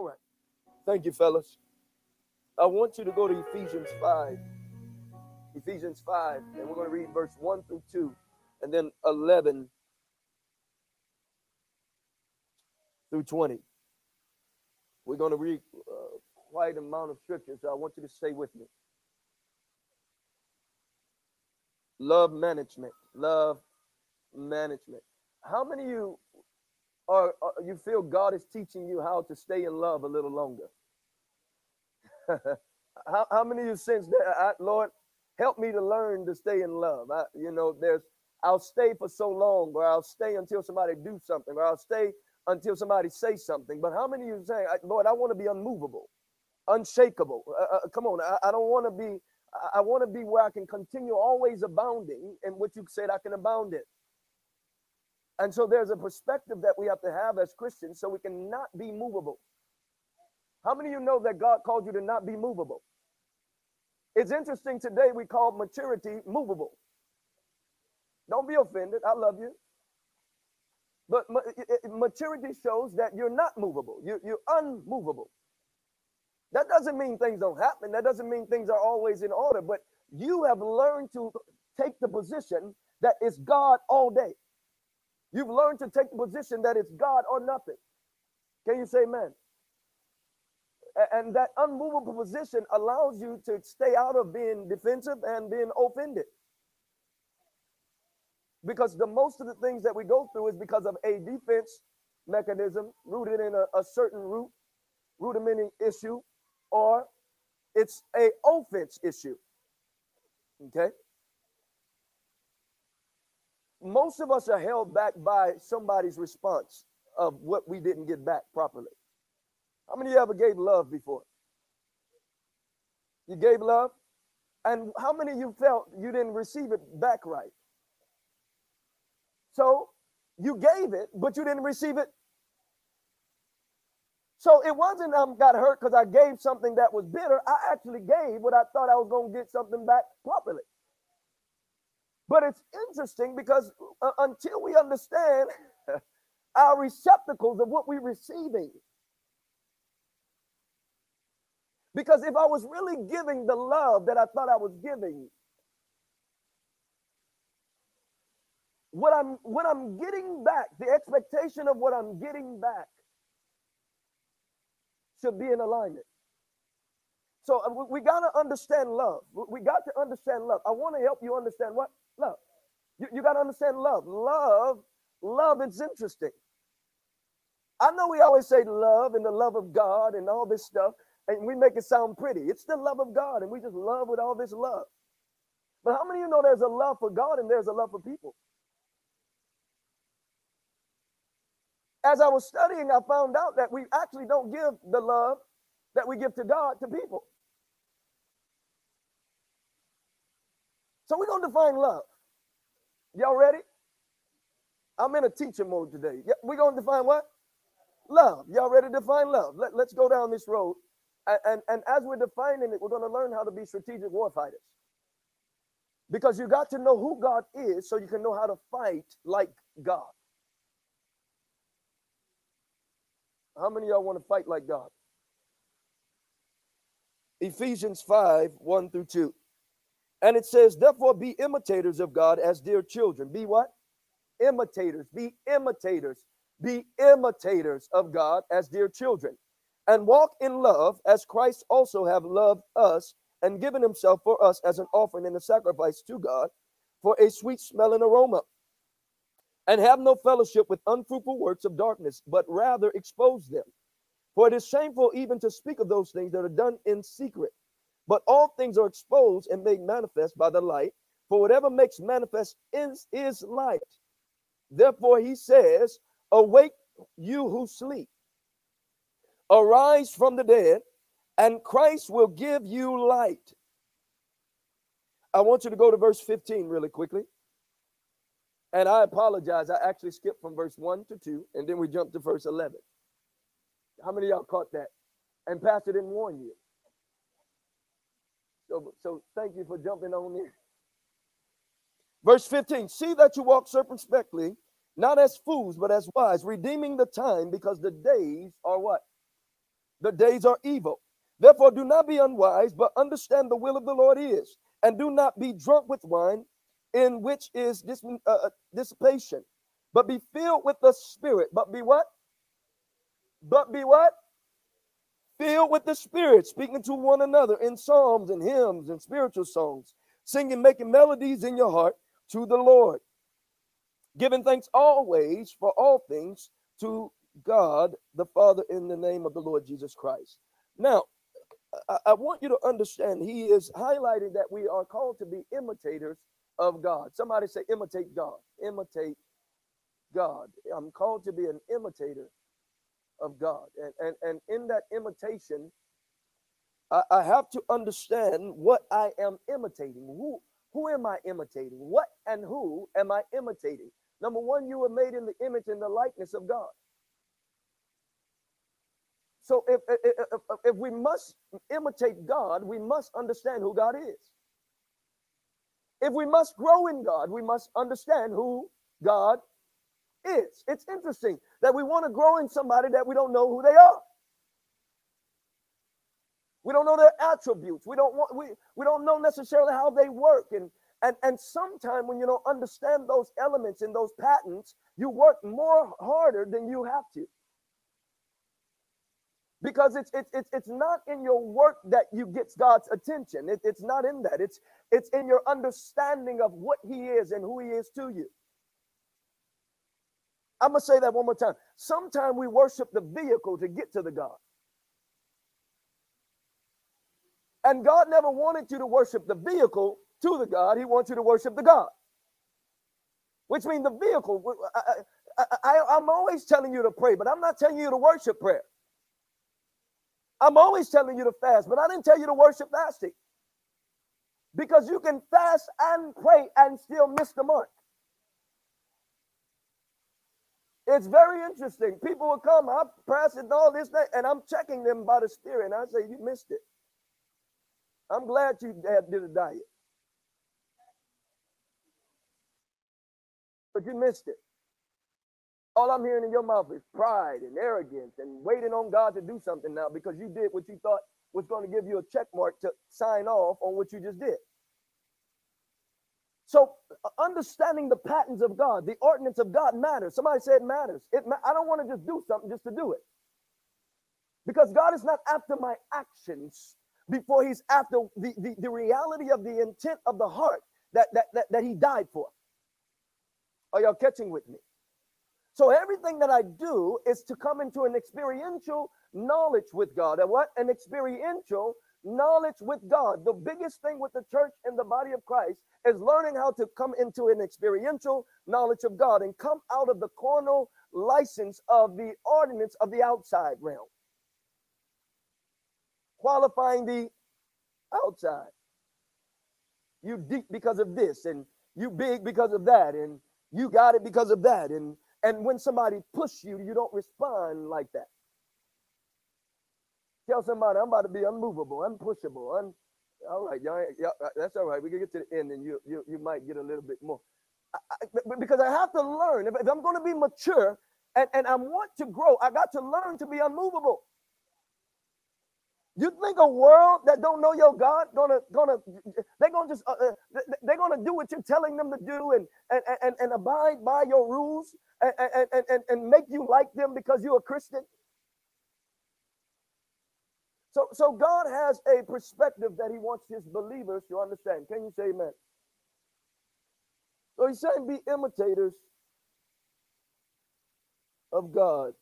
All right. Thank you, fellas. I want you to go to Ephesians 5. Ephesians 5, and we're going to read verse 1 through 2, and then 11 through 20. We're going to read uh, quite an amount of scripture, so I want you to stay with me. Love management. Love management. How many of you are, are you feel God is teaching you how to stay in love a little longer? how, how many of you sense that I, Lord help me to learn to stay in love? I, you know, there's I'll stay for so long, or I'll stay until somebody do something, or I'll stay until somebody say something. But how many of you saying, Lord, I want to be unmovable, unshakable? Uh, uh, come on, I, I don't want to be. I, I want to be where I can continue always abounding in what you said I can abound in. And so there's a perspective that we have to have as Christians so we can not be movable. How many of you know that God called you to not be movable? It's interesting today we call maturity movable. Don't be offended. I love you. But maturity shows that you're not movable, you're, you're unmovable. That doesn't mean things don't happen, that doesn't mean things are always in order, but you have learned to take the position that it's God all day. You've learned to take the position that it's God or nothing. Can you say amen? And that unmovable position allows you to stay out of being defensive and being offended. Because the most of the things that we go through is because of a defense mechanism rooted in a, a certain root, rudimentary issue, or it's a offense issue. Okay? Most of us are held back by somebody's response of what we didn't get back properly. How many of you ever gave love before? You gave love? And how many of you felt you didn't receive it back right? So you gave it, but you didn't receive it. So it wasn't I um, got hurt because I gave something that was bitter. I actually gave what I thought I was going to get something back properly. But it's interesting because uh, until we understand our receptacles of what we're receiving, because if I was really giving the love that I thought I was giving, what I'm what I'm getting back, the expectation of what I'm getting back should be in alignment. So uh, we got to understand love. We got to understand love. I want to help you understand what love. You, you got to understand love. Love, love is interesting. I know we always say love and the love of God and all this stuff, and we make it sound pretty. It's the love of God, and we just love with all this love. But how many of you know there's a love for God and there's a love for people? As I was studying, I found out that we actually don't give the love that we give to God to people. So we're going to define love. Y'all ready? I'm in a teaching mode today. We're going to define what? Love. Y'all ready to define love? Let, let's go down this road. And, and, and as we're defining it, we're going to learn how to be strategic warfighters. Because you got to know who God is so you can know how to fight like God. How many y'all want to fight like God? Ephesians 5 1 through 2. And it says, therefore, be imitators of God as dear children. Be what? Imitators. Be imitators. Be imitators of God as dear children. And walk in love as Christ also have loved us and given himself for us as an offering and a sacrifice to God for a sweet smelling aroma. And have no fellowship with unfruitful works of darkness, but rather expose them. For it is shameful even to speak of those things that are done in secret. But all things are exposed and made manifest by the light, for whatever makes manifest is, is light. Therefore, he says, Awake, you who sleep, arise from the dead, and Christ will give you light. I want you to go to verse 15 really quickly. And I apologize. I actually skipped from verse 1 to 2, and then we jumped to verse 11. How many y'all caught that? And Pastor didn't warn you. So, so thank you for jumping on in. Verse 15 See that you walk circumspectly, not as fools, but as wise, redeeming the time because the days are what? The days are evil. Therefore, do not be unwise, but understand the will of the Lord is. And do not be drunk with wine, in which is dis- uh, uh, dissipation, but be filled with the Spirit. But be what? But be what? Filled with the Spirit, speaking to one another in psalms and hymns and spiritual songs, singing, making melodies in your heart to the Lord, giving thanks always for all things to God the Father in the name of the Lord Jesus Christ. Now, I, want you to understand, he is highlighting that we are called to be imitators of God. Somebody say, imitate God. Imitate God. I'm called to be an imitator of God. And, and, and in that imitation, I, I have to understand what I am imitating. Who, who am I imitating? What and who am I imitating? Number one, you were made in the image and the likeness of God. So if, if, if, if we must imitate God, we must understand who God is. If we must grow in God, we must understand who God is. It's interesting that we want to grow in somebody that we don't know who they are. We don't know their attributes. We don't want we, we don't know necessarily how they work. And and and sometimes when you don't understand those elements and those patterns, you work more harder than you have to. Because it's it's it's, it's not in your work that you get God's attention. It, it's not in that. It's it's in your understanding of what He is and who He is to you. I'm gonna say that one more time. Sometimes we worship the vehicle to get to the God. And God never wanted you to worship the vehicle to the God. He wants you to worship the God. Which means the vehicle. I, I, am always telling you to pray, but I'm not telling you to worship prayer. I'm always telling you to fast, but I didn't tell you to worship fasting. Because you can fast and pray and still miss the mark. It's very interesting. People will come, I'm pressing all this, thing, and I'm checking them by the Spirit, and I say, You missed it. I'm glad you did a diet. But you missed it. All I'm hearing in your mouth is pride and arrogance and waiting on God to do something now because you did what you thought was going to give you a check mark to sign off on what you just did. So uh, understanding the patterns of God, the ordinance of God matters. Somebody said it matters. It ma- I don't want to just do something just to do it. Because God is not after my actions before he's after the, the, the reality of the intent of the heart that, that, that, that he died for. Are y'all catching with me? So everything that I do is to come into an experiential knowledge with God. And what? An experiential knowledge with God. The biggest thing with the church and the body of Christ is learning how to come into an experiential knowledge of God and come out of the carnal license of the ordinance of the outside realm. Qualifying the outside. You deep because of this, and you big because of that, and you got it because of that. And and when somebody push you, you don't respond like that. Tell somebody, I'm about to be unmovable, unpushable, un, all right, y'all, y'all, uh, that's all right. We can get to the end, and you you, you might get a little bit more. I, I, because I have to learn. If, if I'm going to be mature and, and I want to grow, I got to learn to be unmovable. You think a world that don't know your God gonna gonna they're gonna just uh, uh they're gonna do what you're telling them to do and and and, and abide by your rules and, and, and, and make you like them because you're a Christian? So, so God has a perspective that He wants His believers to understand. Can you say amen? So He's saying, be imitators of God.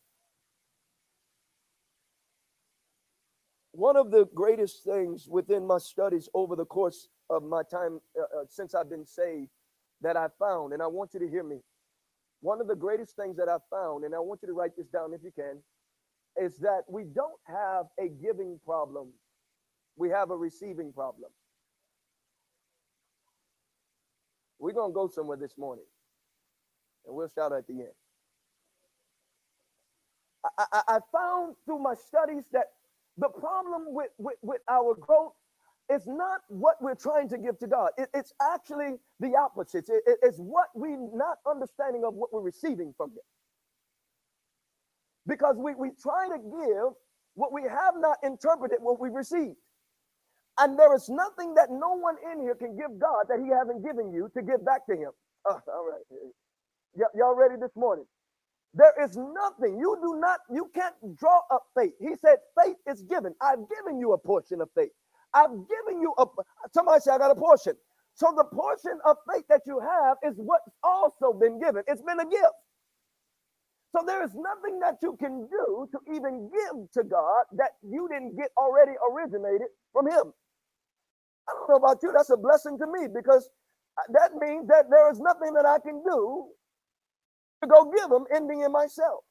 One of the greatest things within my studies over the course of my time uh, uh, since I've been saved that I found, and I want you to hear me. One of the greatest things that I found, and I want you to write this down if you can, is that we don't have a giving problem, we have a receiving problem. We're going to go somewhere this morning, and we'll shout at the end. I, I, I found through my studies that the problem with, with, with our growth is not what we're trying to give to God. It, it's actually the opposite. It, it, it's what we not understanding of what we're receiving from Him because we, we try to give what we have not interpreted what we've received. And there is nothing that no one in here can give God that he hasn't given you to give back to him. Uh, all right. Y- y'all ready this morning? There is nothing. You do not, you can't draw up faith. He said, faith is given. I've given you a portion of faith. I've given you a, somebody say, I got a portion. So the portion of faith that you have is what's also been given. It's been a gift. So there is nothing that you can do to even give to God that you didn't get already originated from Him. I don't know about you. That's a blessing to me because uh, that means that there is nothing that I can do to go give Him ending in myself.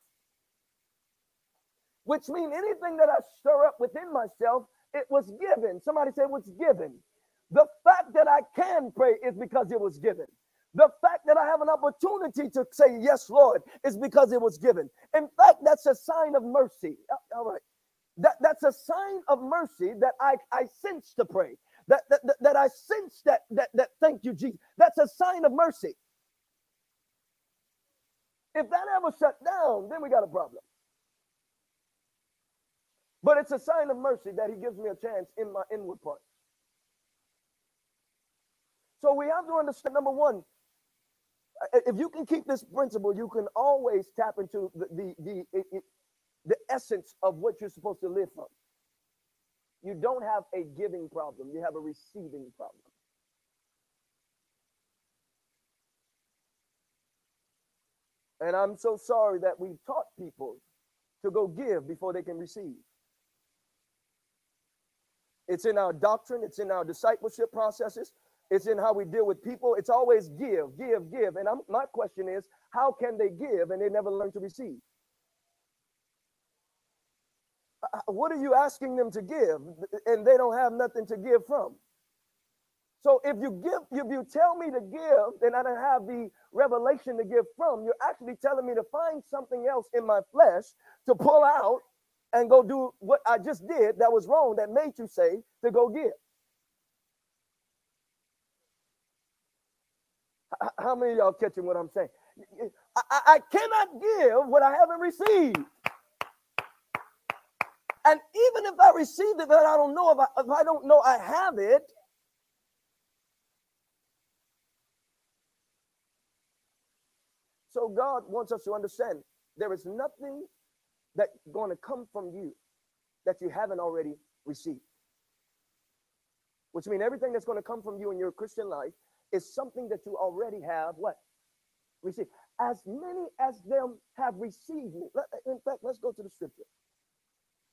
Which means anything that I stir up within myself, it was given. Somebody said, "What's given?" The fact that I can pray is because it was given. The fact that I have an opportunity to say, Yes, Lord, is because it was given. In fact, that's a sign of mercy. Uh, all right. That, that's a sign of mercy that I, I sense to pray. That, that, that, that I sense that, that, that, thank you, Jesus. That's a sign of mercy. If that ever shut down, then we got a problem. But it's a sign of mercy that he gives me a chance in my inward part. So we have to understand number one, if you can keep this principle, you can always tap into the the the, it, the essence of what you're supposed to live from. You don't have a giving problem, you have a receiving problem. And I'm so sorry that we've taught people to go give before they can receive. It's in our doctrine, it's in our discipleship processes, it's in how we deal with people. It's always give, give, give. And I'm, my question is, how can they give and they never learn to receive? Uh, uh, what are you asking them to give and they don't have nothing to give from? So if you give, if you tell me to give, then I don't have the revelation to give from. You're actually telling me to find something else in my flesh to pull out and go do what I just did that was wrong that made you say to go give. How many of y'all catching what I'm saying? I, I cannot give what I haven't received. And even if I received it, but I don't know if I, if I don't know I have it, So God wants us to understand there is nothing that's going to come from you that you haven't already received. Which means everything that's going to come from you in your Christian life is something that you already have what? Received. As many as them have received me. Uh, in fact, let's go to the scripture.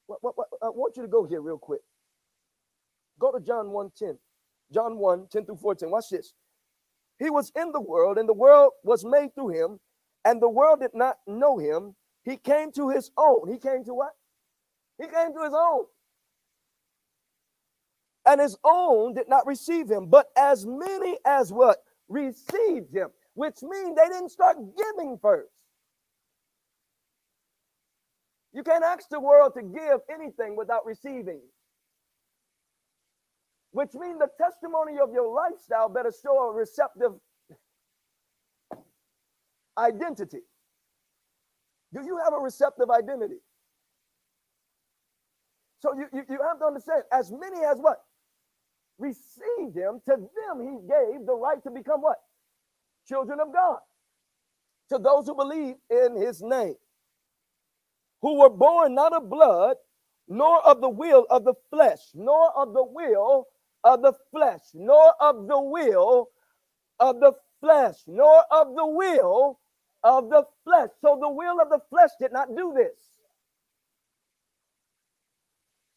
What, what, what, I want you to go here real quick. Go to John 1 10. John 1 10 through 14. Watch this. He was in the world, and the world was made through him, and the world did not know him. He came to his own. He came to what? He came to his own and his own did not receive him. But as many as what received him, which means they didn't start giving first. You can't ask the world to give anything without receiving. Which means the testimony of your lifestyle better show a receptive identity. Do you have a receptive identity? So you, you, you have to understand, as many as what? Received him, to them he gave the right to become what? Children of God. To those who believe in his name, who were born not of blood, nor of the will of the flesh, nor of the will of the flesh, nor of the will of the flesh, nor of the will of the flesh. So the will of the flesh did not do this.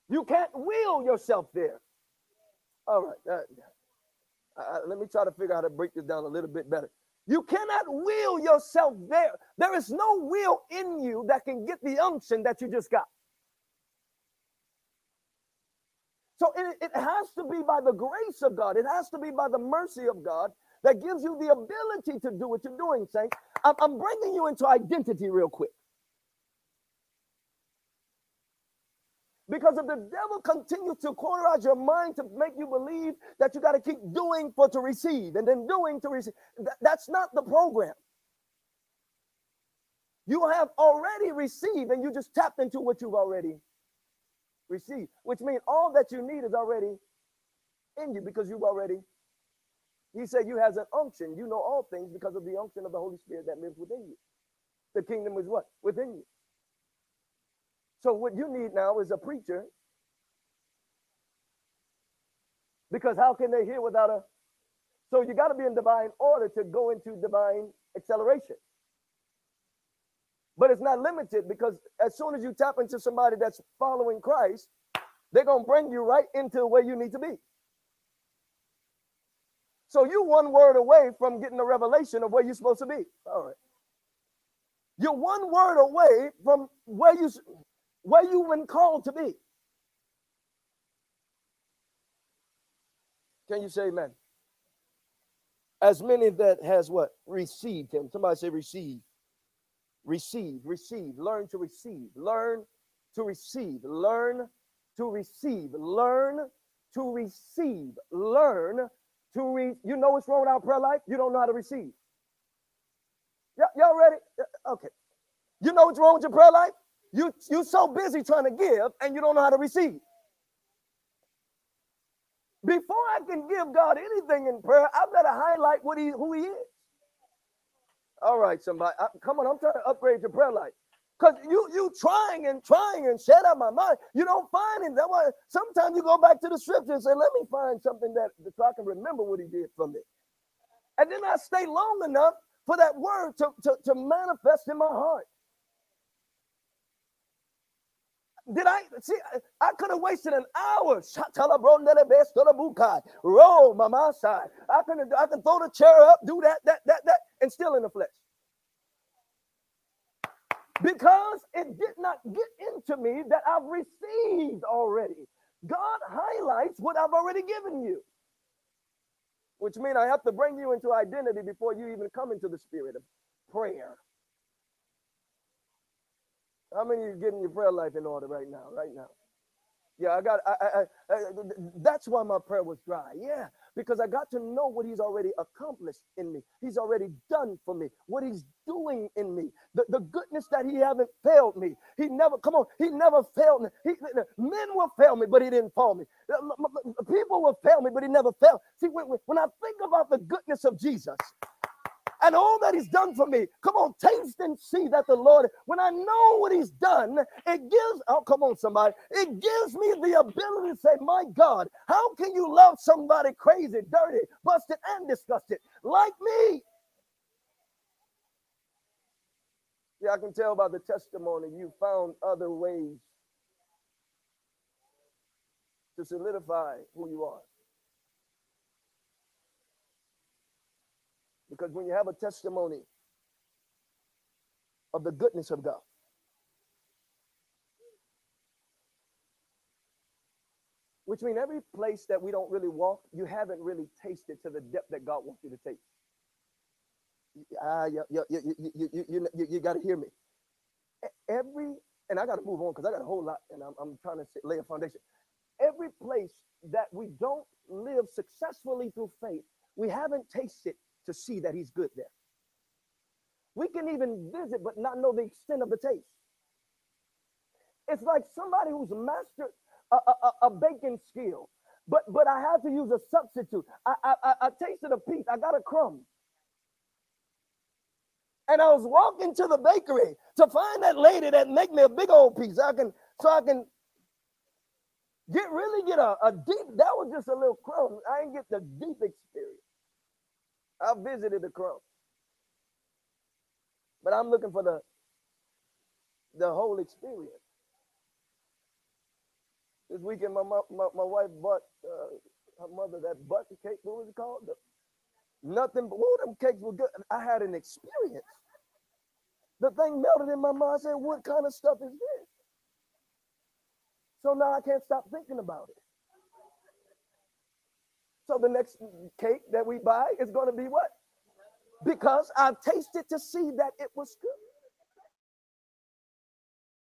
You can't will yourself there. All right. Uh, uh, let me try to figure out how to break this down a little bit better. You cannot will yourself there. There is no will in you that can get the unction that you just got. So it, it has to be by the grace of God. It has to be by the mercy of God that gives you the ability to do what you're doing, Saint. I'm, I'm bringing you into identity real quick. Because if the devil continues to cornerize your mind to make you believe that you got to keep doing for to receive and then doing to receive, th- that's not the program. You have already received and you just tapped into what you've already received, which means all that you need is already in you because you've already. He said you has an unction. You know all things because of the unction of the Holy Spirit that lives within you. The kingdom is what? Within you. So what you need now is a preacher. Because how can they hear without a so you got to be in divine order to go into divine acceleration. But it's not limited because as soon as you tap into somebody that's following Christ, they're going to bring you right into where you need to be. So you one word away from getting a revelation of where you're supposed to be. All right. You're one word away from where you where you've been called to be. Can you say amen? As many that has what? Received him. Somebody say receive. Receive, receive, learn to receive, learn to receive, learn to receive, learn to receive, learn to read. You know what's wrong with our prayer life? You don't know how to receive. Y- y'all ready? Okay. You know what's wrong with your prayer life? You you're so busy trying to give and you don't know how to receive. Before I can give God anything in prayer, I better highlight what he who he is. All right, somebody, I, come on, I'm trying to upgrade your prayer life. Because you you trying and trying and shut out my mind. You don't find him. That why sometimes you go back to the scripture and say, let me find something that so I can remember what he did for me. And then I stay long enough for that word to, to, to manifest in my heart. Did I see? I could have wasted an hour. Roll my side. I can I can throw the chair up, do that, that, that, that, and still in the flesh. Because it did not get into me that I've received already. God highlights what I've already given you. Which means I have to bring you into identity before you even come into the spirit of prayer. How many of you getting your prayer life in order right now? Right now. Yeah, I got. I, I, I, that's why my prayer was dry. Yeah, because I got to know what He's already accomplished in me. He's already done for me. What He's doing in me. The, the goodness that He haven't failed me. He never. Come on. He never failed me. He, men will fail me, but He didn't fail me. Uh, people will fail me, but He never failed. See, when, when I think about the goodness of Jesus, and all that he's done for me. Come on, taste and see that the Lord, when I know what he's done, it gives, oh, come on, somebody, it gives me the ability to say, My God, how can you love somebody crazy, dirty, busted, and disgusted like me? Yeah, I can tell by the testimony you found other ways to solidify who you are. Because when you have a testimony of the goodness of God, which means every place that we don't really walk, you haven't really tasted to the depth that God wants you to taste. Ah, you, you, you, you, you, you, you got to hear me. Every, and I got to move on because I got a whole lot and I'm, I'm trying to lay a foundation. Every place that we don't live successfully through faith, we haven't tasted to see that he's good there. We can even visit but not know the extent of the taste. It's like somebody who's mastered a, a, a baking skill, but but I had to use a substitute. I, I, I tasted a piece, I got a crumb. And I was walking to the bakery to find that lady that make me a big old piece. I can so I can get really get a, a deep. That was just a little crumb. I didn't get the deep experience. I visited the crumb. But I'm looking for the the whole experience. This weekend, my my, my wife bought uh, her mother that butter cake. What was it called? The, nothing but all them cakes were good. I had an experience. The thing melted in my mind. I said, "What kind of stuff is this?" So now I can't stop thinking about it. So the next cake that we buy is going to be what? Because I've tasted to see that it was good.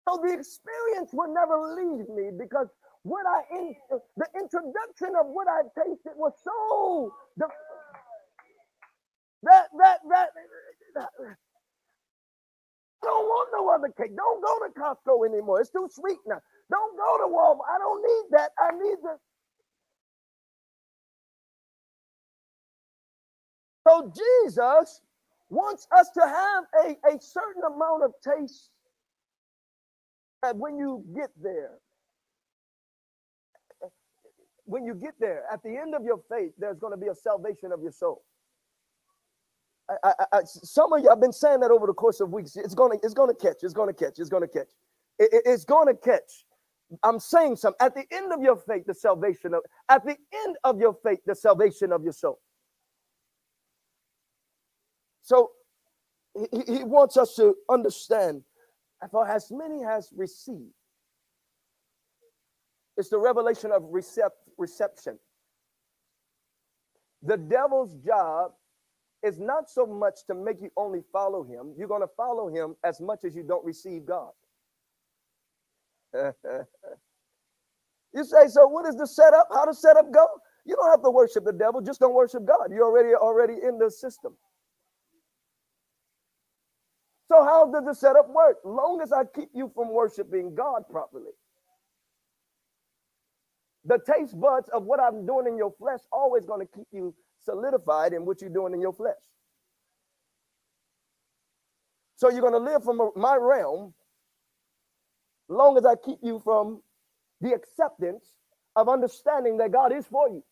So the experience will never leave me because what I in the introduction of what I tasted was so the that that that, don't want no other cake. Don't go to Costco anymore. It's too sweet now. Don't go to Walmart. I don't need that. I need the. So Jesus wants us to have a, a certain amount of taste that when you get there, when you get there, at the end of your faith, there's going to be a salvation of your soul. I, I, I, some of you, I've been saying that over the course of weeks. It's gonna, it's gonna catch. It's gonna catch. It's gonna catch. It, it, it's gonna catch. I'm saying something. At the end of your faith, the salvation of. At the end of your faith, the salvation of your soul. So, he, he wants us to understand. For as many has received, it's the revelation of recept, reception. The devil's job is not so much to make you only follow him. You're going to follow him as much as you don't receive God. you say, so what is the setup? How does setup go? You don't have to worship the devil, just don't worship God. You're already already in the system. So how does the setup work? Long as I keep you from worshiping God properly. The taste buds of what I'm doing in your flesh always going to keep you solidified in what you're doing in your flesh. So you're going to live from my realm long as I keep you from the acceptance of understanding that God is for you.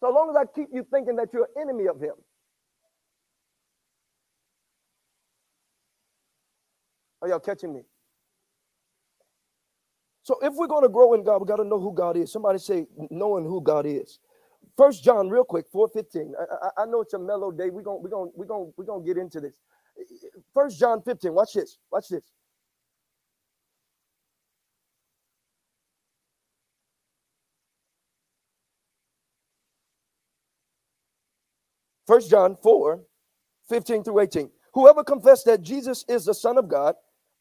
So long as I keep you thinking that you're an enemy of him. Are y'all catching me? So if we're going to grow in God, we got to know who God is. Somebody say knowing who God is. First John, real quick, 415. I, I, I know it's a mellow day. We're gonna, we're gonna, we're gonna, we're gonna get into this. First John 15. Watch this. Watch this. First John 4, 15 through 18. Whoever confesses that Jesus is the Son of God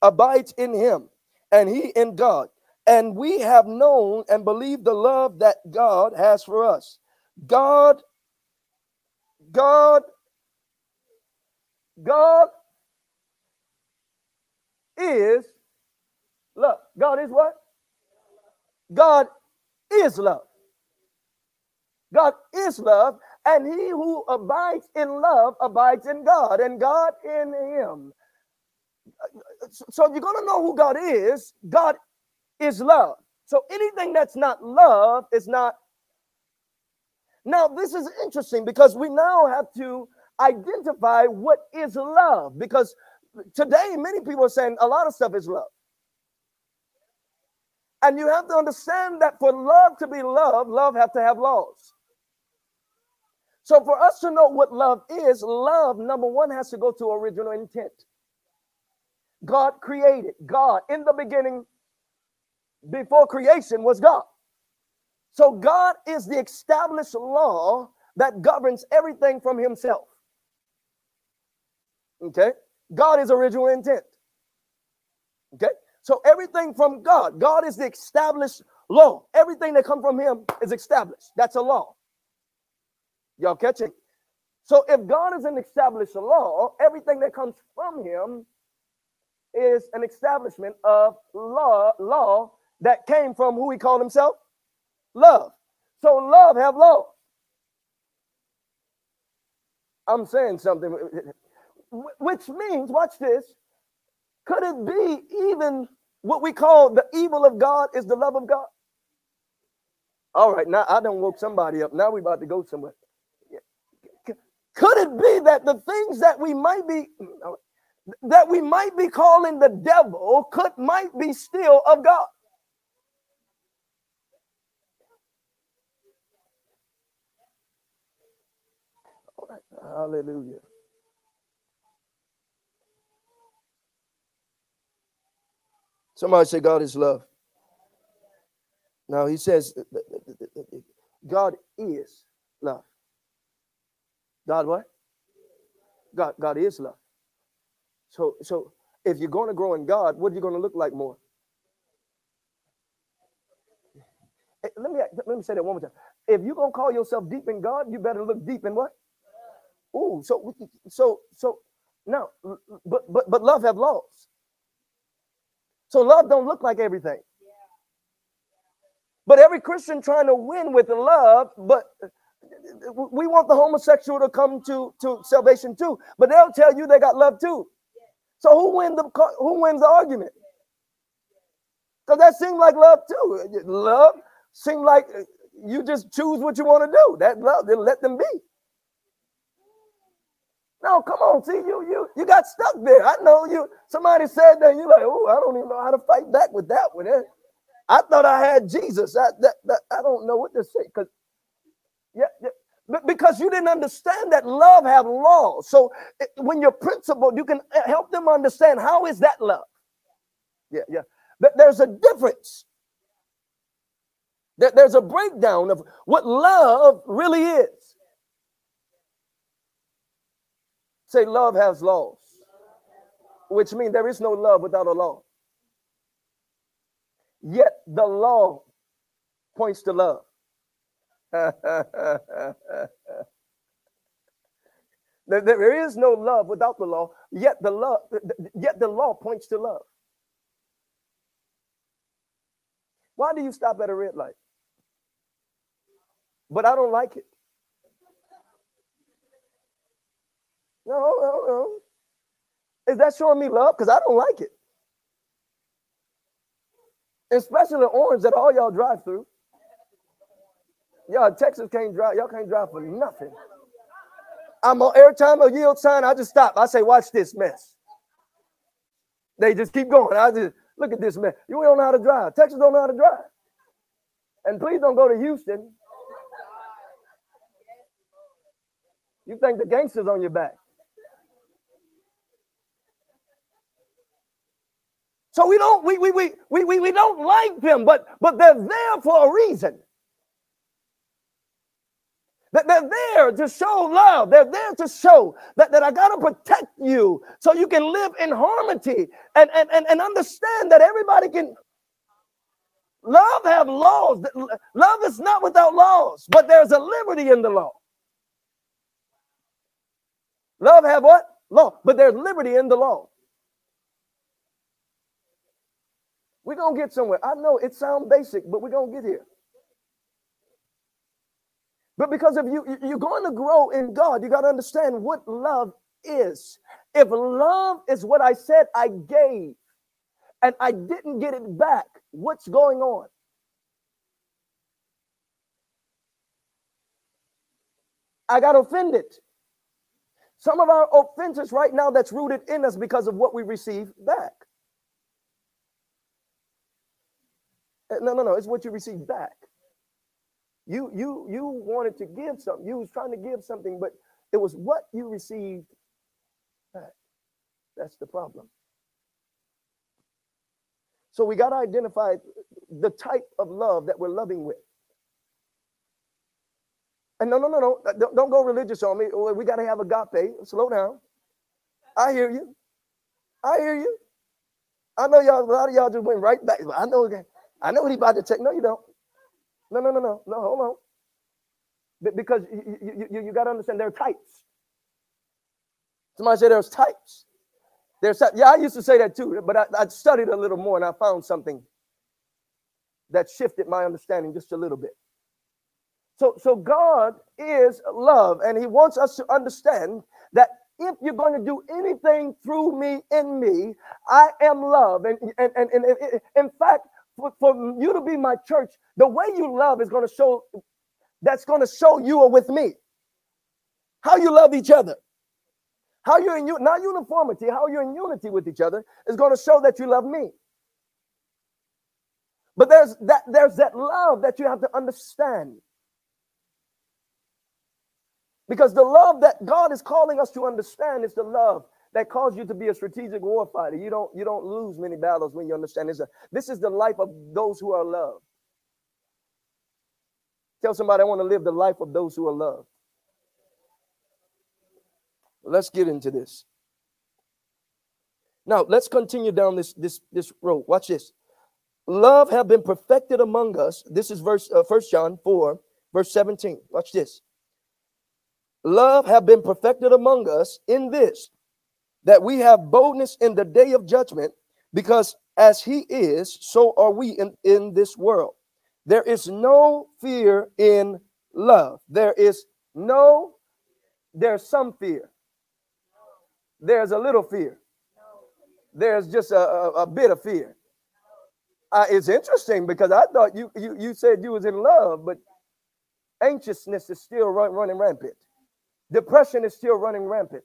abides in him, and he in God. And we have known and believed the love that God has for us. God, God, God is love. God is what? God is love. God is love, and he who abides in love abides in God, and God in him. So you're going to know who God is. God is love. So anything that's not love is not. Now, this is interesting because we now have to identify what is love because today many people are saying a lot of stuff is love. And you have to understand that for love to be love, love have to have laws. So for us to know what love is, love number 1 has to go to original intent. God created. God in the beginning before creation was God. So God is the established law that governs everything from himself. Okay? God is original intent. Okay? So everything from God, God is the established law. Everything that comes from him is established. That's a law. Y'all catching? So if God is an established law, everything that comes from him is an establishment of law, law that came from who he called himself? Love. So love have law. I'm saying something, which means, watch this. Could it be even what we call the evil of God is the love of God? All right, now I don't woke somebody up. Now we about to go somewhere. Could it be that the things that we might be that we might be calling the devil could might be still of God? Hallelujah. Somebody say, God is love. Now he says, God is love. God what? God, God is love. So, so if you're going to grow in God, what are you going to look like more? Eh, let me let me say that one more time. If you're gonna call yourself deep in God, you better look deep in what? Oh, so so so now, but but but love have laws. So love don't look like everything. But every Christian trying to win with love, but we want the homosexual to come to, to salvation too. But they'll tell you they got love too. So who wins the who wins the argument? Because that seems like love too. Love seems like you just choose what you want to do. That love, then let them be. No, come on. See, you you you got stuck there. I know you. Somebody said that. You're like, oh, I don't even know how to fight back with that one. Eh? I thought I had Jesus. I, that, that, I don't know what to say because yeah, yeah, because you didn't understand that love have laws. So when you're principled, you can uh, help them understand how is that love. Yeah, yeah. But there's a difference. That there's a breakdown of what love really is. Say, love has laws, which means there is no love without a law. Yet the law points to love. there is no love without the law, yet the love, yet the law points to love. Why do you stop at a red light? But I don't like it. No, no, no. Is that showing me love? Because I don't like it. Especially the orange that all y'all drive through. Y'all, Texas can't drive. Y'all can't drive for nothing. I'm on every time a yield sign, I just stop. I say, watch this mess. They just keep going. I just look at this mess. You don't know how to drive. Texas don't know how to drive. And please don't go to Houston. You think the gangsters on your back. So we don't we we we we we, we don't like them, but but they're there for a reason. That they're there to show love. They're there to show that, that I gotta protect you so you can live in harmony and, and, and, and understand that everybody can love have laws. Love is not without laws, but there's a liberty in the law. Love have what? Law, but there's liberty in the law. We're to get somewhere. I know it sounds basic, but we're to get here. But because of you, you're going to grow in God. You got to understand what love is. If love is what I said I gave and I didn't get it back, what's going on? I got offended. Some of our offenses right now that's rooted in us because of what we receive back. Eh, no, no, no. It's what you receive back. You you you wanted to give something. You was trying to give something, but it was what you received back. That's the problem. So we got to identify the type of love that we're loving with. And no, no, no, no. Don't, don't go religious on me. We got to have agape. Slow down. I hear you. I hear you. I know y'all, a lot of y'all just went right back. I know I know what he about to take. No, you don't. No, no, no, no, no. Hold on. Because you, you, you, you got to understand there are types. Somebody said there's types. There's yeah, I used to say that too, but I, I studied a little more and I found something that shifted my understanding just a little bit. So, so God is love, and He wants us to understand that if you're going to do anything through me, in me, I am love. And, and, and, and in fact, for, for you to be my church, the way you love is going to show, that's going to show you are with me. How you love each other. How you're in, not uniformity, how you're in unity with each other is going to show that you love me. But there's that, there's that love that you have to understand. Because the love that God is calling us to understand is the love that calls you to be a strategic warfighter. You don't you don't lose many battles when you understand this. This is the life of those who are loved. Tell somebody I want to live the life of those who are loved. Let's get into this. Now let's continue down this this this road. Watch this. Love have been perfected among us. This is verse uh, First John four, verse seventeen. Watch this. Love have been perfected among us in this that we have boldness in the day of judgment because as he is, so are we in, in this world. There is no fear in love. There is no, there's some fear. There's a little fear. There's just a, a, a bit of fear. Uh, it's interesting because I thought you, you you said you was in love, but anxiousness is still run, running rampant. Depression is still running rampant.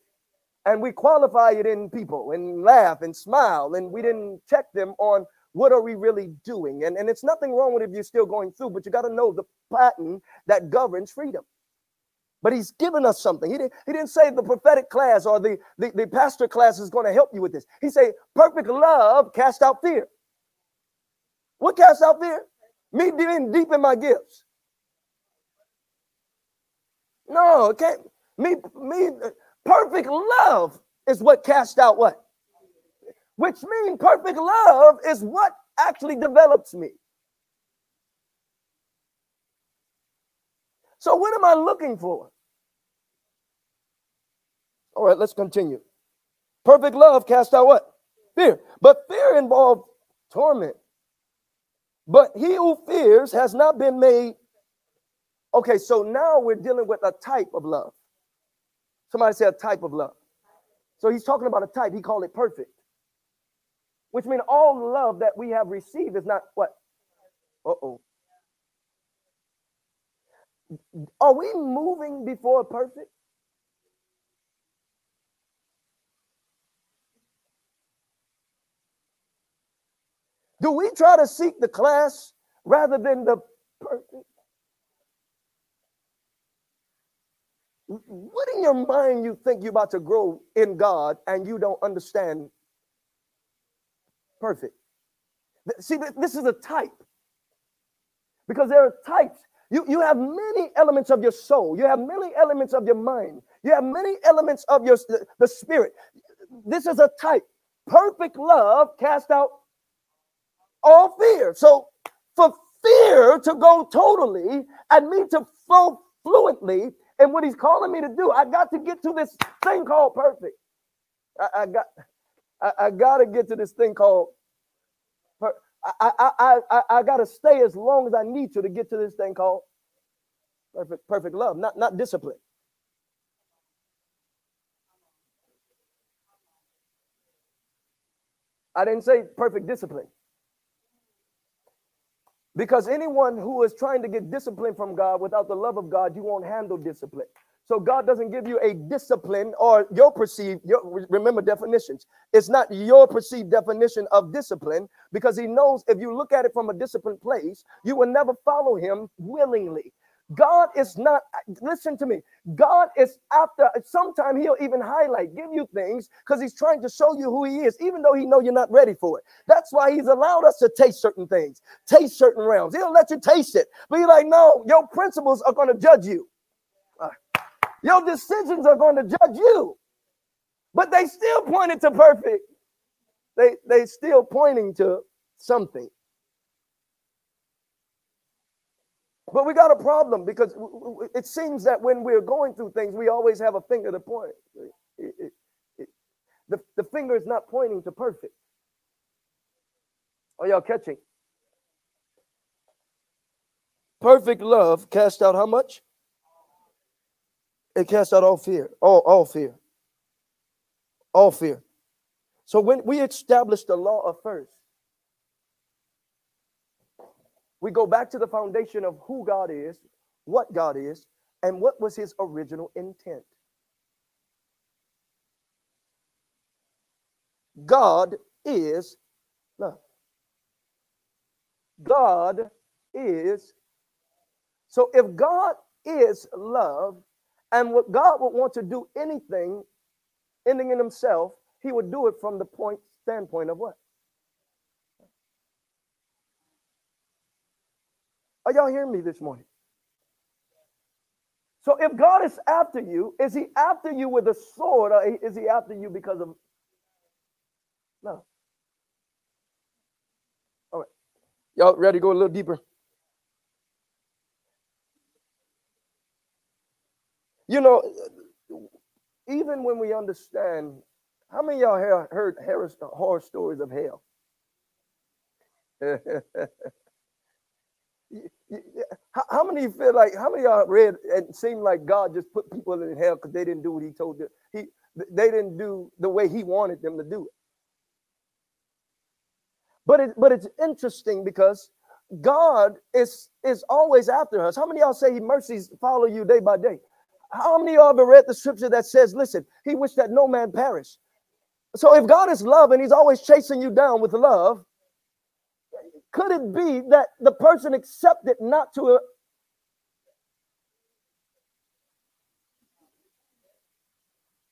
And we qualify it in people and laugh and smile, and we didn't check them on what are we really doing. And, and it's nothing wrong with if you're still going through, but you got to know the pattern that governs freedom. But he's given us something. He didn't, he didn't say the prophetic class or the, the, the pastor class is going to help you with this. He said, perfect love cast out fear. What cast out fear? Me being deep in my gifts. No, it can't. Me, me, perfect love is what cast out what? Which means perfect love is what actually develops me. So, what am I looking for? All right, let's continue. Perfect love cast out what? Fear. But fear involves torment. But he who fears has not been made. Okay, so now we're dealing with a type of love. Somebody said a type of love. So he's talking about a type. He called it perfect. Which means all love that we have received is not what? Uh-oh. Are we moving before perfect? Do we try to seek the class rather than the perfect? What in your mind you think you're about to grow in God and you don't understand perfect? See, this is a type because there are types. You, you have many elements of your soul. You have many elements of your mind. You have many elements of your the spirit. This is a type. Perfect love cast out all fear. So for fear to go totally and me to flow fluently in what he's calling me to do, I got to get to this thing called perfect. I, I got I, I got to get to this thing called per, I, I, I, I got to stay as long as I need to to get to this thing called perfect, perfect love, not, not discipline. I didn't say perfect discipline. Because anyone who is trying to get discipline from God without the love of God, you won't handle discipline. So God doesn't give you a discipline or your perceived, your, remember definitions. It's not your perceived definition of discipline because he knows if you look at it from a disciplined place, you will never follow him willingly. God is not, listen to me. God is after, sometime he'll even highlight, give you things because he's trying to show you who he is, even though he know you're not ready for it. That's why he's allowed us to taste certain things, taste certain realms. He'll let you taste it. But he's like, no, your principles are going to judge you. Uh, your decisions are going to judge you. But they still pointed to perfect. They they still pointing to something. But we got a problem because it seems that when we're going through things, we always have a finger to point. It, it, it, the, the finger is not pointing to perfect. Are y'all catching? Perfect love cast out how much? It casts out all fear, all, all fear, all fear. So when we establish the law of first, we go back to the foundation of who God is, what God is, and what was his original intent. God is love. God is. So if God is love, and what God would want to do anything ending in himself, he would do it from the point standpoint of what? Are y'all hearing me this morning? So if God is after you, is he after you with a sword or is he after you because of no? All right. Y'all ready to go a little deeper? You know, even when we understand, how many y'all have heard horror stories of hell? how, many feel like how many y'all read and seem like God just put people in hell because they didn't do what he told them? He they didn't do the way he wanted them to do it. But it but it's interesting because God is is always after us. How many y'all say He mercies follow you day by day? How many y'all ever read the scripture that says, listen, he wished that no man perish? So if God is love and he's always chasing you down with love, could it be that the person accepted not to? Uh,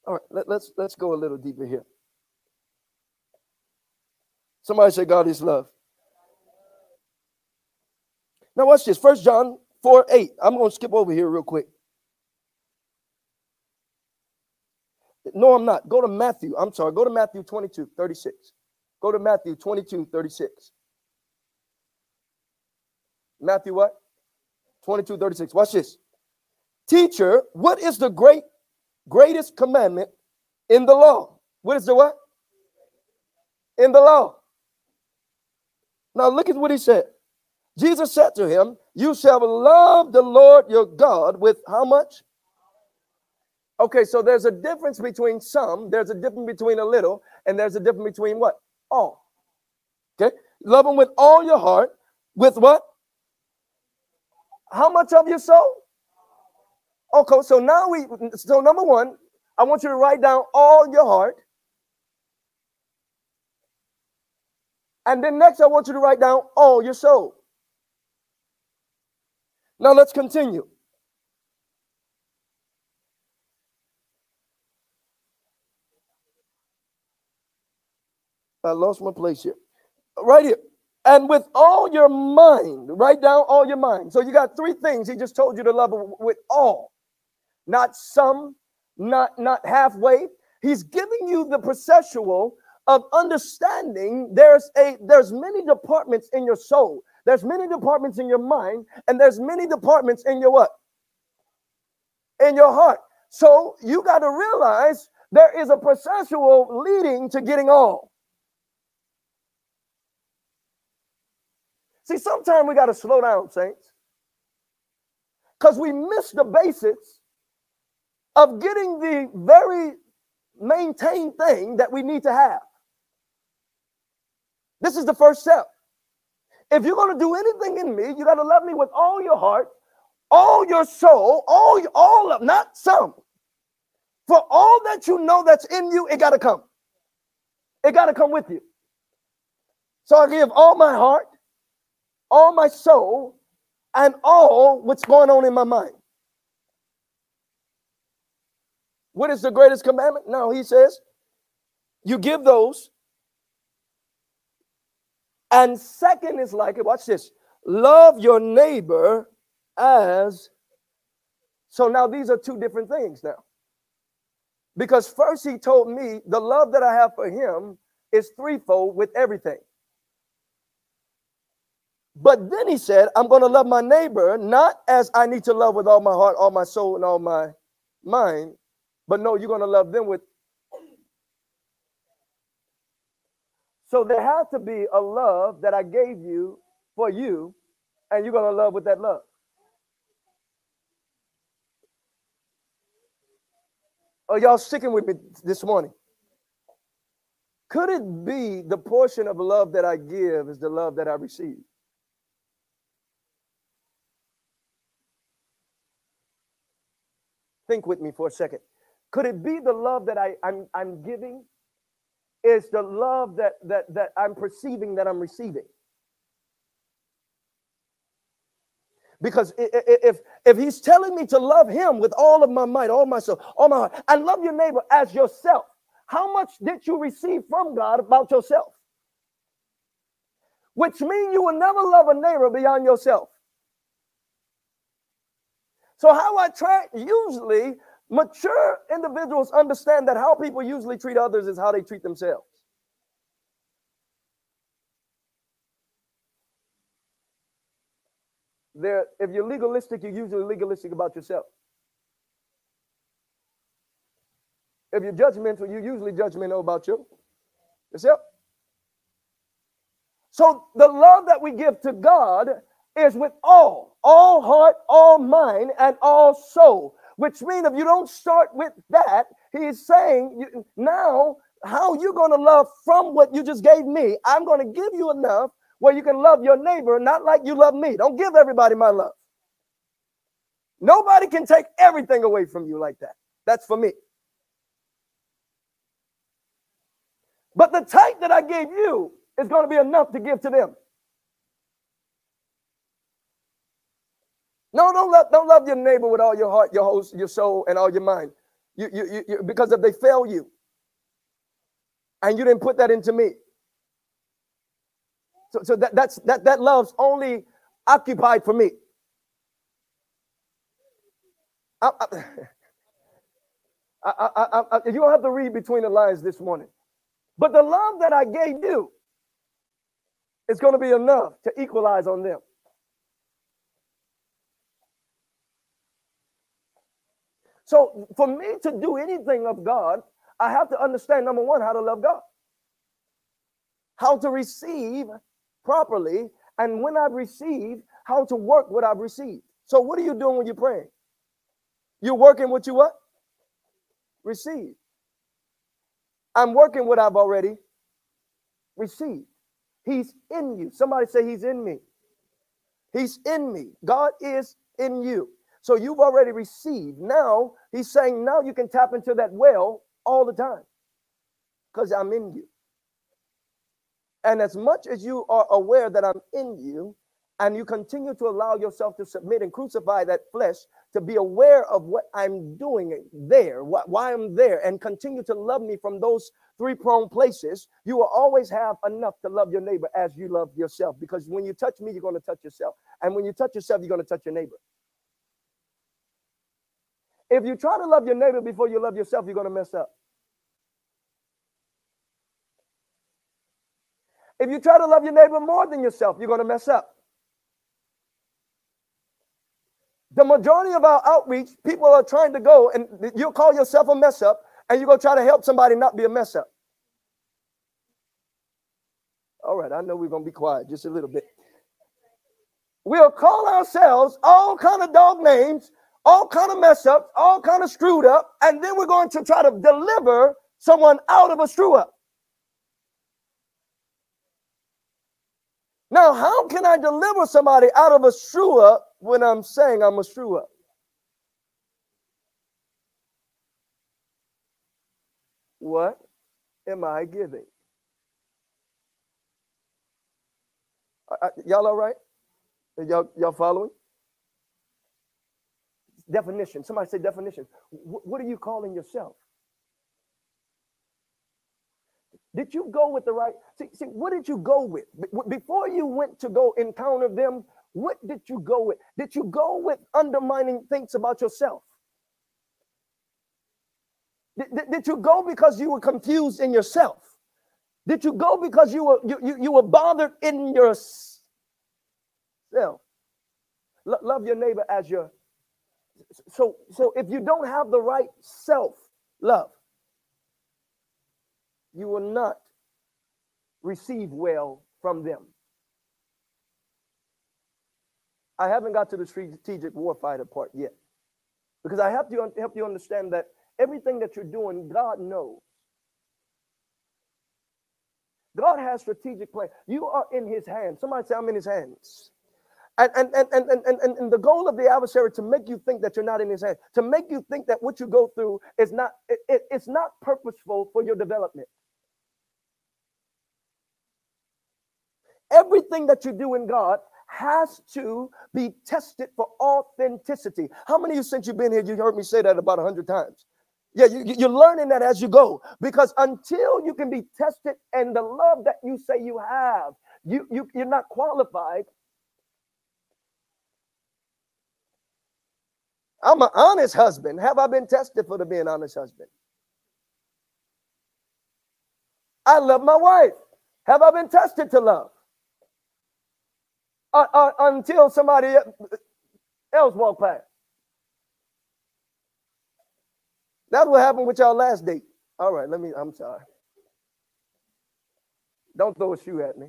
All right, let, let's let's go a little deeper here. Somebody say God is love. Now watch this. First John 4 8. I'm going to skip over here real quick. No, I'm not. Go to Matthew. I'm sorry. Go to Matthew 22, 36. Go to Matthew 22, 36. Matthew what? 22, 36. Watch this. Teacher, what is the great greatest commandment in the law? What is the what? In the law. Now look at what he said. Jesus said to him, You shall love the Lord your God with how much? Okay, so there's a difference between some, there's a difference between a little, and there's a difference between what? All. Okay, love him with all your heart, with what? How much of your soul? Okay, so now we, so number one, I want you to write down all your heart. And then next, I want you to write down all your soul. Now let's continue. I lost my place here. Right here. And with all your mind, write down all your mind. So you got three things he just told you to love with all, not some, not not halfway. He's giving you the processual of understanding. There's a there's many departments in your soul. There's many departments in your mind, and there's many departments in your what? In your heart. So you got to realize there is a processual leading to getting all. See, sometimes we got to slow down, saints, because we miss the basics of getting the very maintained thing that we need to have. This is the first step. If you're going to do anything in me, you got to love me with all your heart, all your soul, all all of not some. For all that you know that's in you, it got to come. It got to come with you. So I give all my heart, all my soul, and all what's going on in my mind. What is the greatest commandment? No, he says, you give those. And second is like it. Watch this. Love your neighbor as. So now these are two different things now. Because first he told me the love that I have for him is threefold with everything. But then he said, I'm going to love my neighbor not as I need to love with all my heart, all my soul, and all my mind, but no, you're going to love them with. So there has to be a love that I gave you for you, and you're going to love with that love. Are y'all sticking with me this morning? Could it be the portion of love that I give is the love that I receive? Think with me for a second. Could it be the love that I, I'm, I'm giving is the love that, that, that I'm perceiving that I'm receiving? Because if if he's telling me to love him with all of my might, all my soul, all my heart, and love your neighbor as yourself, how much did you receive from God about yourself? Which means you will never love a neighbor beyond yourself. So how I try usually mature individuals understand that how people usually treat others is how they treat themselves. There, if you're legalistic, you're usually legalistic about yourself. If you're judgmental, you're usually judgmental about you, yourself. So the love that we give to God is with all, all heart, all mind, and all soul. Which means if you don't start with that, he's saying now how you going to love from what you just gave me. I'm going to give you enough where you can love your neighbor, not like you love me. Don't give everybody my love. Nobody can take everything away from you like that. That's for me. But the type that I gave you is going to be enough to give to them. No, don't love, don't love your neighbor with all your heart, your whole, your soul, and all your mind. You, you, you, you, because if they fail you, and you didn't put that into me, so, so that, that's that that love's only occupied for me. I, I, I, you don't have to read between the lines this morning. But the love that I gave you is going to be enough to equalize on them. So for me to do anything of God, I have to understand number one, how to love God, how to receive properly, and when I've received, how to work what I've received. So what are you doing when you're praying? You're working what you what? Receive. I'm working what I've already received. He's in you. Somebody say he's in me. He's in me. God is in you. So you've already received. Now he's saying, now you can tap into that well all the time because I'm in you. And as much as you are aware that I'm in you, and you continue to allow yourself to submit and crucify that flesh to be aware of what I'm doing there, why I'm there, and continue to love me from those three prone places, you will always have enough to love your neighbor as you love yourself. Because when you touch me, you're going to touch yourself. And when you touch yourself, you're going to touch your neighbor. If you try to love your neighbor before you love yourself, you're going to mess up. If you try to love your neighbor more than yourself, you're going to mess up. The majority of our outreach, people are trying to go and you'll call yourself a mess up and you're going to try to help somebody not be a mess up. All right, I know we're going to be quiet just a little bit. We'll call ourselves all kind of dog names, all kind of mess up, all kind of screwed up, and then we're going to try to deliver someone out of a screw up. Now, how can I deliver somebody out of a screw up when I'm saying I'm a screw up? What am I giving? Uh, uh, y'all all right? Y'all, y'all following? Definition. Somebody say definition. W- what are you calling yourself? Did you go with the right? See, see, what did you go with? Before you went to go encounter them, what did you go with? Did you go with undermining things about yourself? Did, did, you go because you were confused in yourself? Did you go because you were you, you, you were bothered in yourself? L- love your neighbor as your so so if you don't have the right self love you will not receive well from them. I haven't got to the strategic warfighter part yet because I have to help you understand that everything that you're doing, God knows. God has strategic plan. You are in his hands. Somebody say, I'm in his hands. And, and, and, and, and, and, the goal of the adversary to make you think that you're not in his hands, to make you think that what you go through is not, it, it, it's not purposeful for your development. Everything that you do in God has to be tested for authenticity. How many of you, since you've been here, you heard me say that about a hundred times? Yeah, you, you're learning that as you go because until you can be tested and the love that you say you have, you, you, you're not qualified. I'm an honest husband. Have I been tested for to be an honest husband? I love my wife. Have I been tested to love? uh, uh, until somebody else walk past. That's what happened with y'all last date. All right, let me, I'm sorry. Don't throw a shoe at me.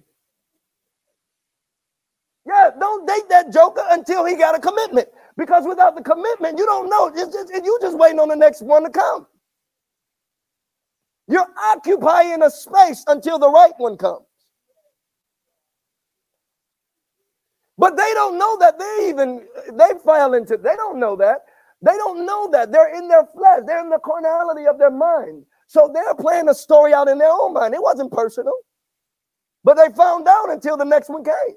Yeah, don't date that joker until he got a commitment. Because without the commitment, you don't know. It's just, you just waiting on the next one to come. You're occupying a space until the right one comes. But they don't know that they even they fell into they don't know that. They don't know that. They're in their flesh, they're in the carnality of their mind. So they're playing a story out in their own mind. It wasn't personal. But they found out until the next one came.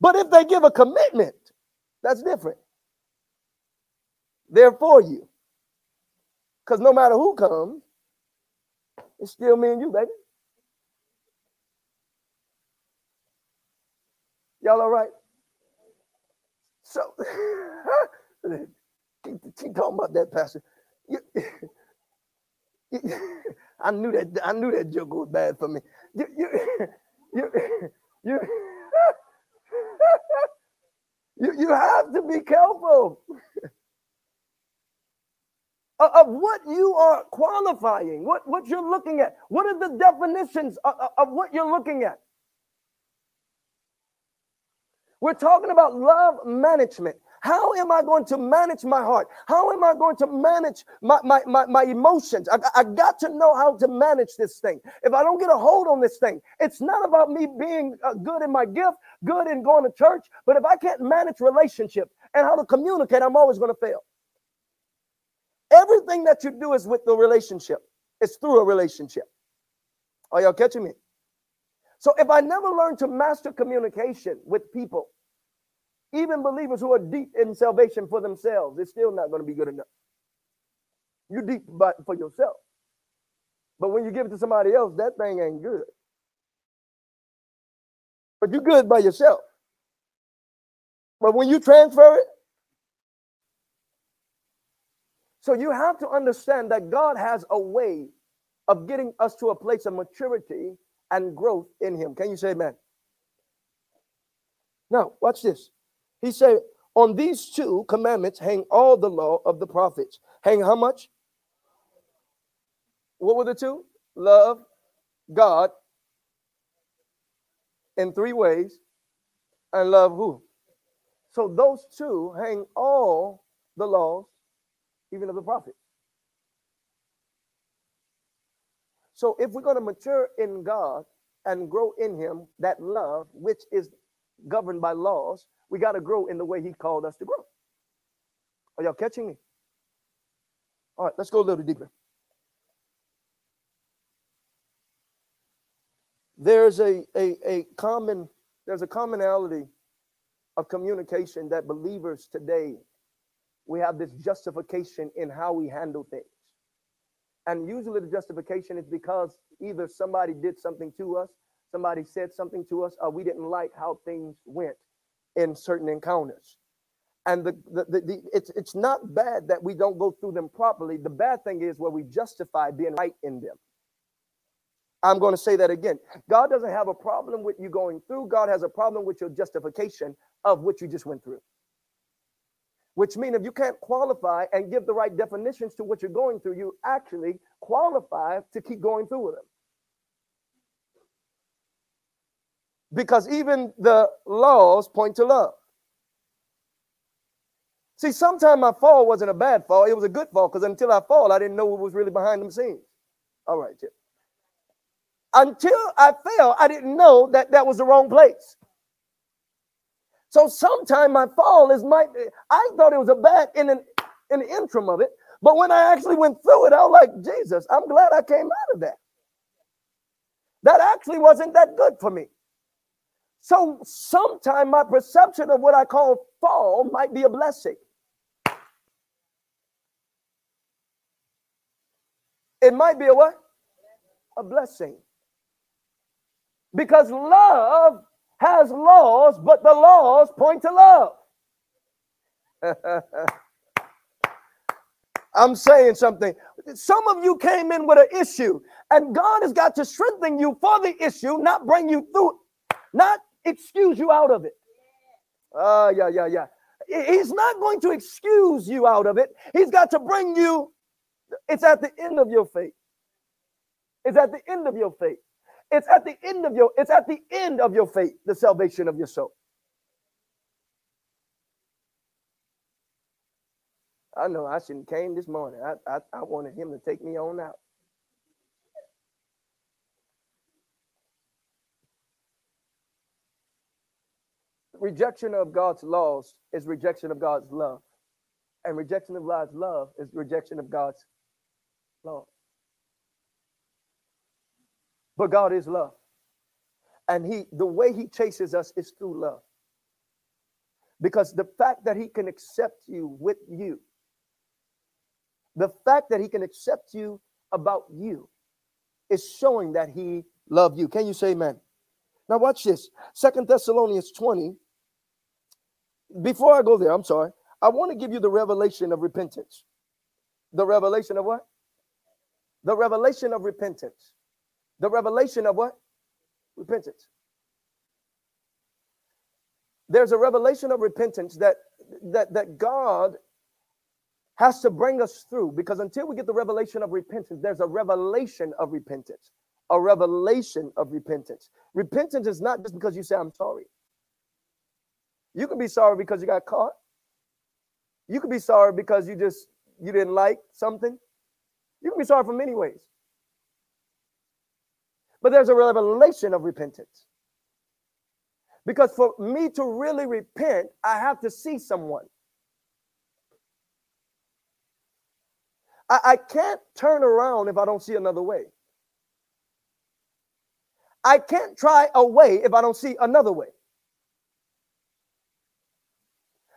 But if they give a commitment, that's different. They're for you. Because no matter who comes, it's still me and you, baby. Y'all all right? So, keep, talking about that, Pastor. You, I knew that I knew that joke was bad for me. You, you, you, you, you, you have to be careful of what you are qualifying, what, what you're looking at. What are the definitions of, of what you're looking at? We're talking about love management. How am I going to manage my heart? How am I going to manage my, my, my, my emotions? I, I got to know how to manage this thing. If I don't get a hold on this thing, it's not about me being uh, good in my gift, good in going to church, but if I can't manage relationship and how to communicate, I'm always going to fail. Everything that you do is with the relationship, it's through a relationship. Are y'all catching me? So if I never learn to master communication with people, even believers who are deep in salvation for themselves, it's still not going to be good enough. You're deep but for yourself. But when you give it to somebody else, that thing ain't good. But you're good by yourself. But when you transfer it, so you have to understand that God has a way of getting us to a place of maturity and growth in him. Can you say amen? Now, watch this. He said, On these two commandments hang all the law of the prophets. Hang how much? What were the two? Love God in three ways and love who? So those two hang all the laws, even of the prophets. So if we're going to mature in God and grow in Him, that love, which is governed by laws, we got to grow in the way He called us to grow. Are y'all catching me? All right, let's go a little deeper. There's a, a, a common, there's a commonality of communication that believers today, we have this justification in how we handle things. And usually the justification is because either somebody did something to us, somebody said something to us, or we didn't like how things went in certain encounters. And the, the, the, the, it's, it's not bad that we don't go through them properly. The bad thing is where we justify being right in them. I'm going to say that again. God doesn't have a problem with you going through. God has a problem with your justification of what you just went through which means if you can't qualify and give the right definitions to what you're going through, you actually qualify to keep going through with them. Because even the laws point to love. See, sometimes my fall wasn't a bad fall, it was a good fall because until I fall, I didn't know what was really behind the scenes. All right. Until I fell, I didn't know that that was the wrong place. So sometimes my fall is my I thought it was a bad in an in the interim of it, but when I actually went through it, I was like, Jesus, I'm glad I came out of that. That actually wasn't that good for me. So sometimes my perception of what I call fall might be a blessing. It might be a what? A blessing. Because love has laws, but the laws point to love. I'm saying something. Some of you came in with an issue, and God has got to strengthen you for the issue, not bring you through, not excuse you out of it. Ah, uh, yeah, yeah, yeah. He's not going to excuse you out of it. He's got to bring you. It's at the end of your faith. It's at the end of your faith. It's at the end of your. It's at the end of your faith. The salvation of your soul. I know I shouldn't came this morning. I, I, I wanted him to take me on out. Rejection of God's laws is rejection of God's love. And rejection of God's love is rejection of God's law. But God is love. And he the way he chases us is through love. Because the fact that he can accept you with you, the fact that he can accept you about you is showing that he loved you. Can you say amen? Now watch this. Second Thessalonians 20. Before I go there, I'm sorry. I want to give you the revelation of repentance. The revelation of what? The revelation of repentance. The revelation of what? Repentance. There's a revelation of repentance that that that God has to bring us through because until we get the revelation of repentance, there's a revelation of repentance. A revelation of repentance. Repentance is not just because you say, I'm sorry. You can be sorry because you got caught. You can be sorry because you just you didn't like something. You can be sorry for many ways. But there's a revelation of repentance. Because for me to really repent, I have to see someone. I, I can't turn around if I don't see another way. I can't try a way if I don't see another way.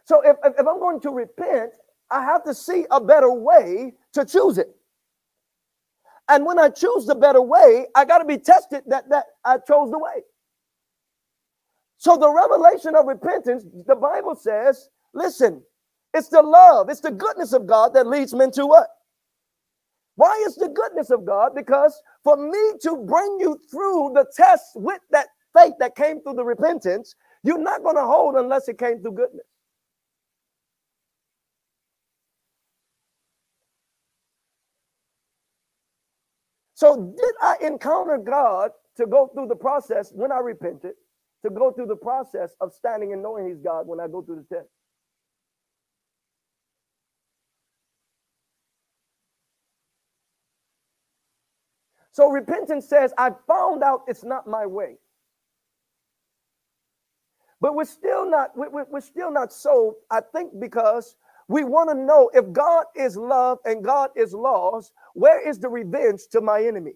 So if, if, I'm going to repent, I have to see a better way to choose it. And when I choose the better way, I got to be tested that, that I chose the way. So the revelation of repentance, the Bible says, listen, it's the love, it's the goodness of God that leads men to what? Why is the goodness of God? Because for me to bring you through the test with that faith that came through the repentance, you're not going to hold unless it came through goodness. So, did I encounter God to go through the process when I repented, to go through the process of standing and knowing He's God when I go through the test? So, repentance says, I found out it's not my way. But we're still not, we're still not sold, I think, because we want to know if God is love and God is laws, where is the revenge to my enemy?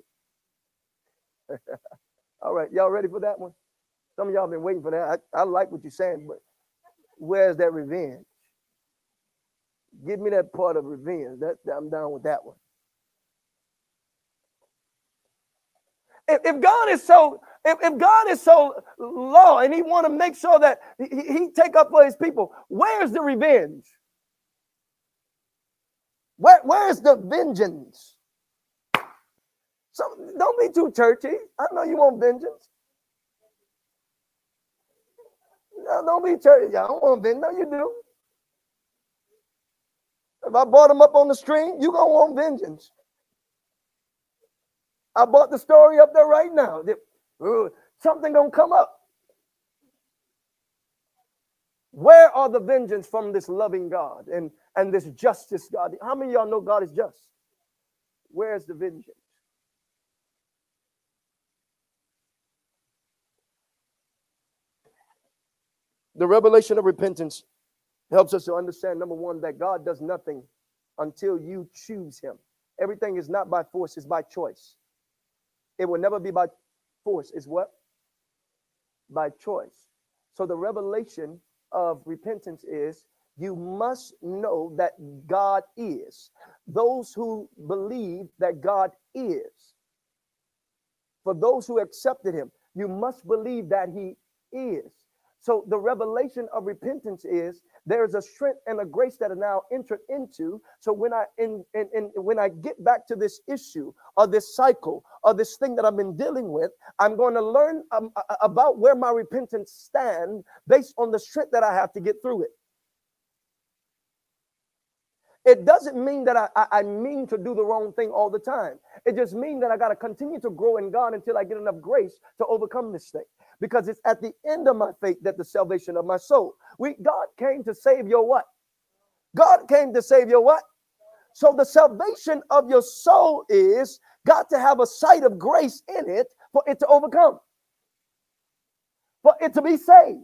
All right, y'all ready for that one? Some of y'all been waiting for that. I, I like what you're saying, but where's that revenge? Give me that part of revenge. That, that I'm down with that one. If, if God is so, if, if God is so law and He want to make sure that he, he take up for His people, where's the revenge? Where, where's the vengeance? So don't be too churchy. I know you want vengeance. No, don't be churchy. I don't want vengeance. No, you do. If I brought them up on the stream, you gonna want vengeance. I brought the story up there right now. Something gonna come up. Where are the vengeance from this loving God? And and this justice God. How many y'all know God is just? Where's the vengeance? The revelation of repentance helps us to understand number one, that God does nothing until you choose Him. Everything is not by force, it's by choice. It will never be by force, it's what? By choice. So the revelation of repentance is you must know that God is. Those who believe that God is, for those who accepted him, you must believe that he is. So the revelation of repentance is there is a strength and a grace that are now entered into. So when I in, in, in when I get back to this issue or this cycle or this thing that I've been dealing with, I'm going to learn um, about where my repentance stand based on the strength that I have to get through it. It doesn't mean that I, I, I, mean to do the wrong thing all the time. It just means that I got to continue to grow in God until I get enough grace to overcome this thing. Because it's at the end of my faith that the salvation of my soul. We God came to save your what? God came to save your what? So the salvation of your soul is got to have a sight of grace in it for it to overcome, for it to be saved.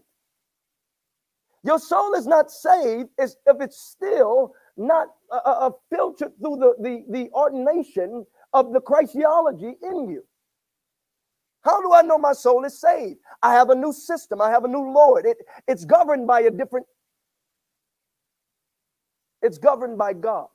Your soul is not saved if it's still not uh, uh, uh, filtered through the, the, the ordination of the Christology in you. How do I know my soul is saved? I have a new system. I have a new Lord. It, it's governed by a different, it's governed by God.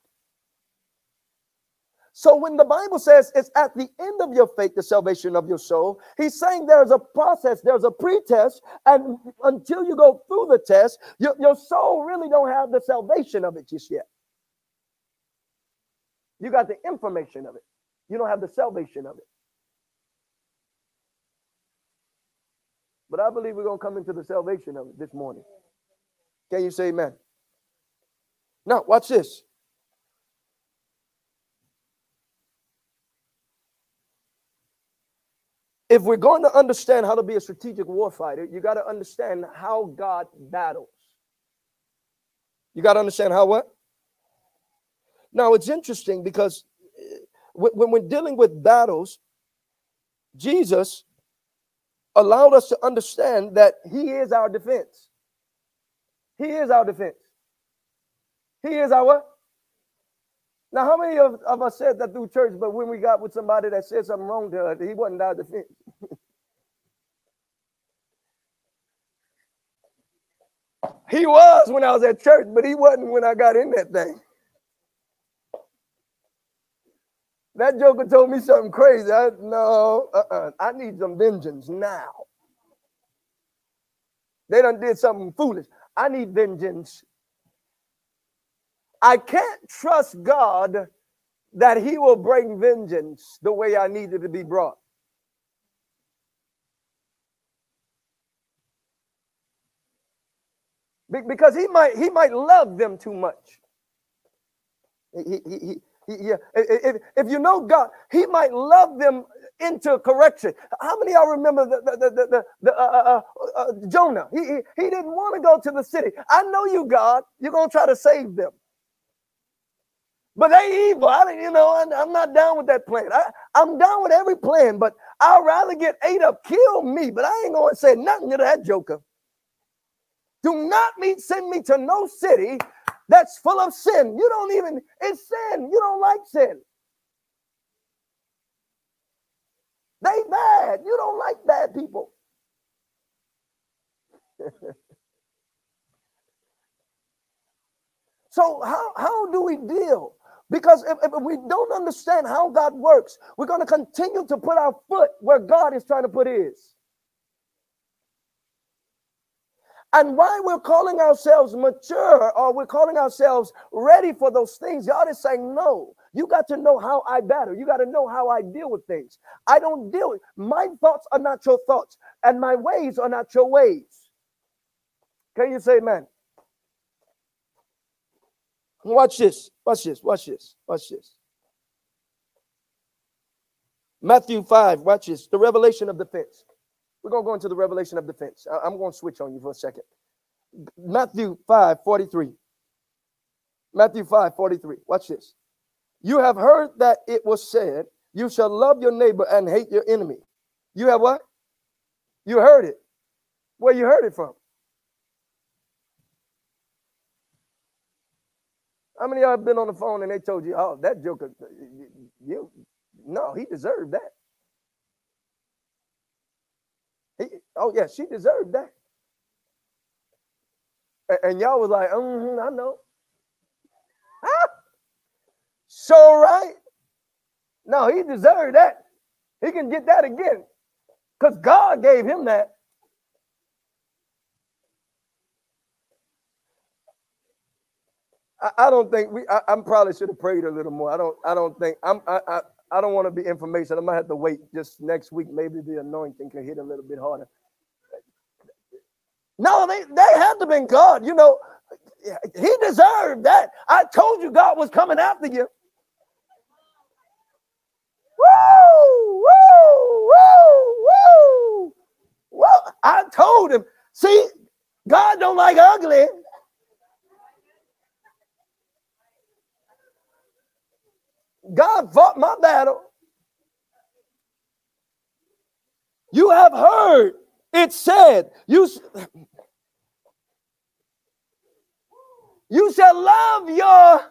So when the Bible says it's at the end of your faith, the salvation of your soul, he's saying there's a process, there's a pre-test, and until you go through the test, your, your soul really don't have the salvation of it just yet. You got the information of it. You don't have the salvation of it. But I believe we're going to come into the salvation of it this morning. Can you say amen? Now, watch this. If we're going to understand how to be a strategic warfighter, you got to understand how God battles. You got to understand how what? Now, it's interesting because eh, when we're dealing with battles, Jesus allowed us to understand that He is our defense. He is our defense. He is our? Now, how many of, of us said that through church, but when we got with somebody that said something wrong to us, he wasn't our defense? he was when I was at church, but he wasn't when I got in that thing. That joker told me something crazy. I, no, uh-uh. I need some vengeance now. They done did something foolish. I need vengeance I can't trust God that He will bring vengeance the way I need it to be brought. because he might he might love them too much. He, he, he, yeah. If, if you know God, he might love them into correction. How many y'all remember the, the, the, the, the uh, uh, uh, uh, Jonah? He, he, he didn't want to go to the city. I know you, God. You're going to try to save them. But they evil. I, you know, I'm not down with that plan. I, I'm down with every plan, but I'd rather get ate up, kill me. But I ain't going to say nothing to that joker. Do not me send me to no city that's full of sin. You don't even, it's sin. You don't like sin. They bad. You don't like bad people. so how, how do we deal because if, if, we don't understand how God works, we're going to continue to put our foot where God is trying to put his. And why we're calling ourselves mature or we're calling ourselves ready for those things, God is saying, no, you got to know how I battle. You got to know how I deal with things. I don't deal with my thoughts are not your thoughts, and my ways are not your ways. Can you say amen? Watch this. Watch this. Watch this. Watch this. Matthew 5. Watch this. The revelation of the defense. We're going to go into the revelation of defense. I'm going to switch on you for a second. Matthew 5 43. Matthew 5 43. Watch this. You have heard that it was said, You shall love your neighbor and hate your enemy. You have what? You heard it. Where you heard it from? How many of y'all have been on the phone and they told you, oh, that joker, you, you no, he deserved that. He, oh, yeah, she deserved that. And, and y'all was like, mm-hmm, I know. Huh? So right. No, he deserved that. He can get that again. Because God gave him that. I, I don't think we. I, am probably should have prayed a little more. I don't. I don't think I'm. I. I, I don't want to be information. I might have to wait just next week. Maybe the anointing can hit a little bit harder. No, they they had to been God. You know, he deserved that. I told you God was coming after you. Woo, woo, woo, woo. Well, I told him. See, God don't like ugly. God fought my battle. You have heard it said, you, you shall love your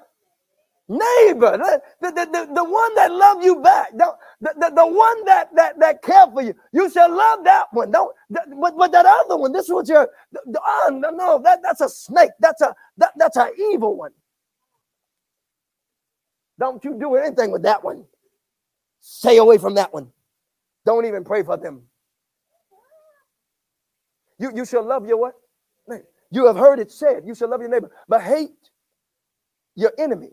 neighbor, the, the, the, the one that love you back, the, the, the one that, that, that care for you. You shall love that one. Don't, but, but that other one, this was your, oh, no, no, that, that's a snake. That's a, that, that's an evil one. Don't you do anything with that one. Stay away from that one. Don't even pray for them. You, you shall love your what? You have heard it said, you shall love your neighbor, but hate your enemy.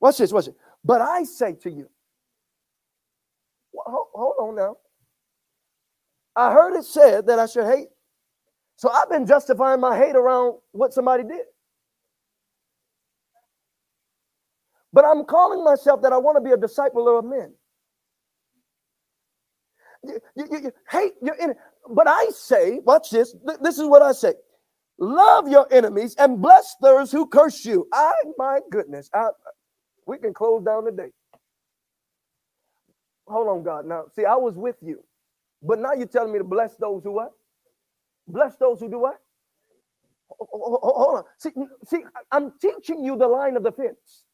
Watch this, watch it. But I say to you, hold, hold on now. I heard it said that I should hate. So I've been justifying my hate around what somebody did. But I'm calling myself that I want to be a disciple of men. You, you, you hate your enemy. But I say, watch this. This is what I say. Love your enemies and bless those who curse you. I, my goodness, I, we can close down the day. Hold on, God. Now, see, I was with you, but now you're telling me to bless those who what? Bless those who do what? Hold on. See, see, I'm teaching you the line of defense.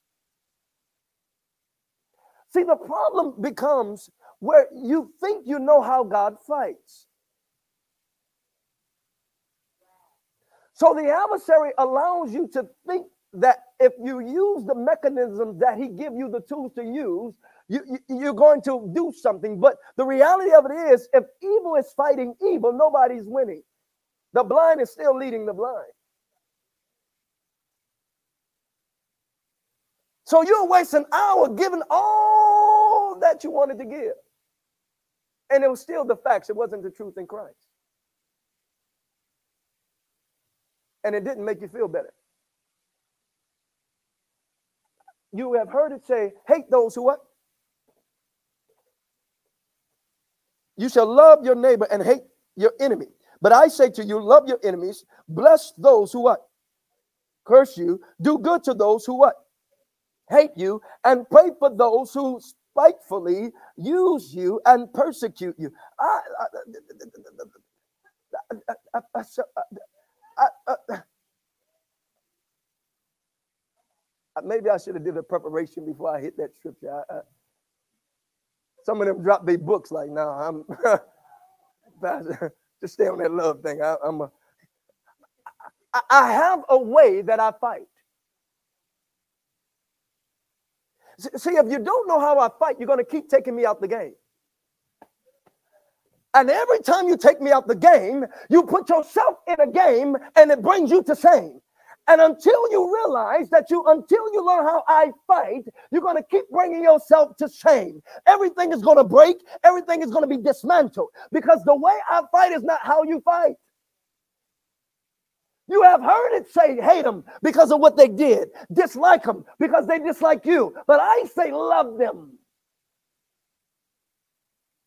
See, the problem becomes where you think you know how God fights. So the adversary allows you to think that if you use the mechanisms that he give you the tools to use, you, you, you're going to do something. But the reality of it is, if evil is fighting evil, nobody's winning. The blind is still leading the blind. So you're wasting an hour giving all that you wanted to give. And it was still the facts. It wasn't the truth in Christ. And it didn't make you feel better. You have heard it say, hate those who what? You shall love your neighbor and hate your enemy. But I say to you, love your enemies, bless those who what? Curse you, do good to those who what? Hate you, and pray for those who spitefully use you and persecute you. I, I, maybe I should have did a preparation before I hit that scripture. I, I, some of them drop their books like, now I'm just stay on that love thing. I, I'm a, I have a way that I fight. See, if you don't know how I fight, you're going to keep taking me out the game. And every time you take me out the game, you put yourself in a game and it brings you to shame. And until you realize that you, until you learn how I fight, you're going to keep bringing yourself to shame. Everything is going to break, everything is going to be dismantled because the way I fight is not how you fight. You have heard it say hate them because of what they did, dislike them because they dislike you. But I say love them,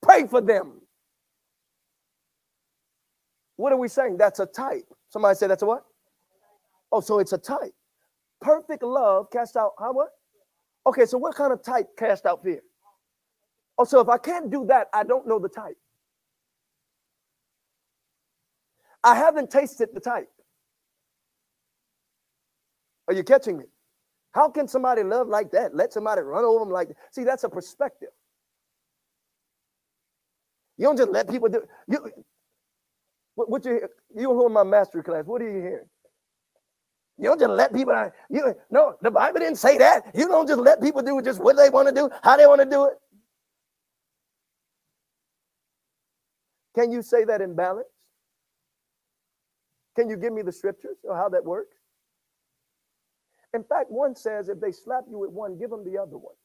pray for them. What are we saying? That's a type. Somebody say that's a what? Oh, so it's a type. Perfect love cast out how what? Okay, so what kind of type cast out fear? Oh, so if I can't do that, I don't know the type. I haven't tasted the type. Are you catching me? How can somebody love like that? Let somebody run over them like that. See, that's a perspective. You don't just let people do you. What, what you you in my mastery class? What are you hearing? You don't just let people. You no, the Bible didn't say that. You don't just let people do just what they want to do, how they want to do it. Can you say that in balance? Can you give me the scriptures or how that works? In fact, one says if they slap you with one, give them the other one.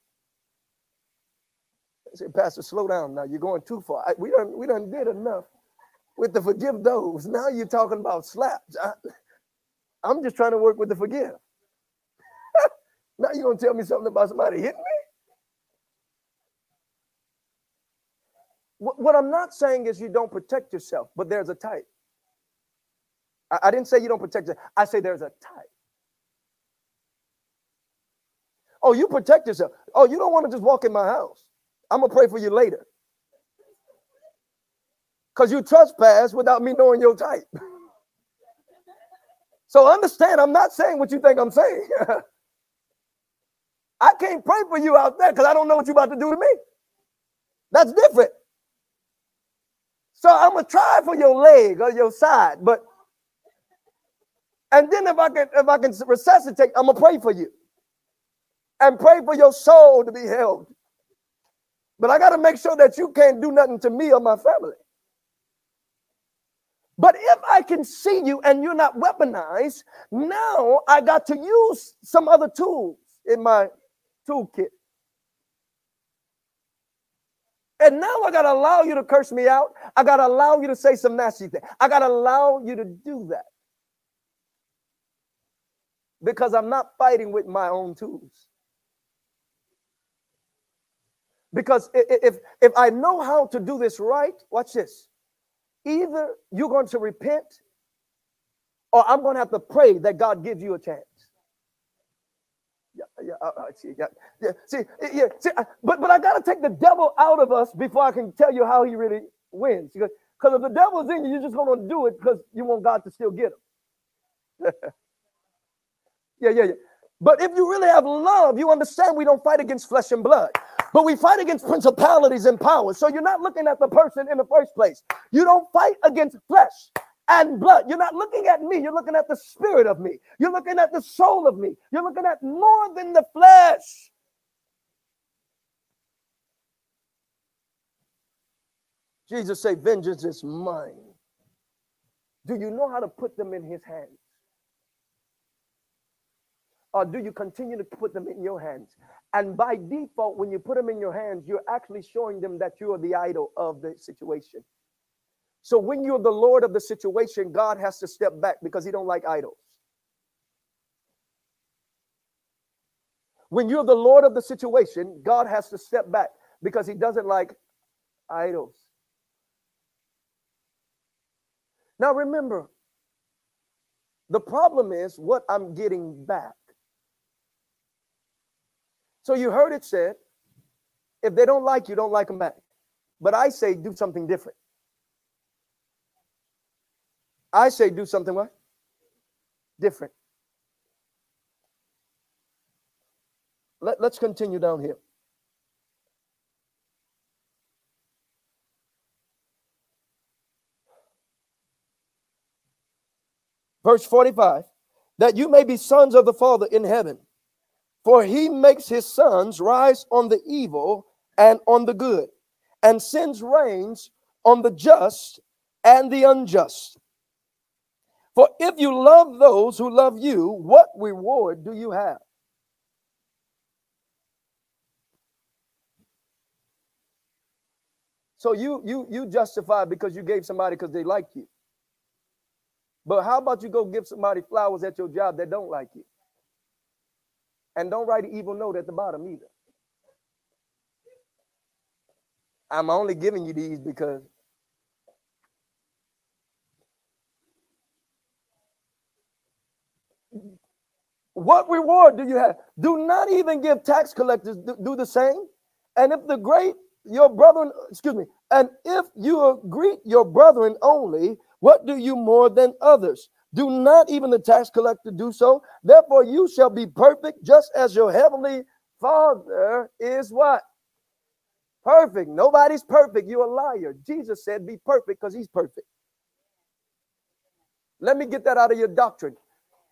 I say, Pastor, slow down now. You're going too far. I, we done we done did enough with the forgive those. Now you're talking about slaps. I, I'm just trying to work with the forgive. now you're gonna tell me something about somebody hitting me? What, I'm not saying is you don't protect yourself, but there's a type. I, I didn't say you don't protect yourself. I say there's a type. Oh, you protect yourself. Oh, you don't want to just walk in my house. I'm gonna pray for you later. Because you trespass without me knowing your type. so understand, I'm not saying what you think I'm saying. I can't pray for you out there because I don't know what you're about to do to me. That's different. So I'm gonna try for your leg or your side, but and then if I can if I can resuscitate, I'm gonna pray for you and pray for your soul to be held. But I got to make sure that you can't do nothing to me or my family. But if I can see you and you're not weaponized, now I got to use some other tools in my toolkit. And now I got to allow you to curse me out. I got to allow you to say some nasty things. I got to allow you to do that. Because I'm not fighting with my own tools. Because if, if I know how to do this right, watch this. Either you're going to repent or I'm going to have to pray that God gives you a chance. Yeah, yeah, uh, uh see, yeah, yeah, see, yeah, see, uh, but but I got to take the devil out of us before I can tell you how he really wins. Because if the devil's in you, you're just going to do it because you want God to still get him. yeah, yeah, yeah. But if you really have love, you understand we don't fight against flesh and blood, but we fight against principalities and powers. So you're not looking at the person in the first place. You don't fight against flesh and blood. You're not looking at me. You're looking at the spirit of me. You're looking at the soul of me. You're looking at more than the flesh. Jesus said, Vengeance is mine. Do you know how to put them in his hands? Or do you continue to put them in your hands? And by default, when you put them in your hands, you're actually showing them that you are the idol of the situation. So when you're the Lord of the situation, God has to step back because he don't like idols. When you're the Lord of the situation, God has to step back because he doesn't like idols. Now remember, the problem is what I'm getting back. So you heard it said, if they don't like you, don't like them back. But I say do something different. I say do something what? Different. Let, let's continue down here. Verse 45 that you may be sons of the Father in heaven. For he makes his sons rise on the evil and on the good, and sends rains on the just and the unjust. For if you love those who love you, what reward do you have? So you you you justify because you gave somebody because they like you. But how about you go give somebody flowers at your job that don't like you? And don't write an evil note at the bottom either. I'm only giving you these because what reward do you have? Do not even give tax collectors do the same. And if the great your brethren, excuse me, and if you greet your brethren only, what do you more than others? Do not even the tax collector do so. Therefore, you shall be perfect, just as your heavenly Father is what? Perfect. Nobody's perfect. You're a liar. Jesus said, Be perfect because he's perfect. Let me get that out of your doctrine.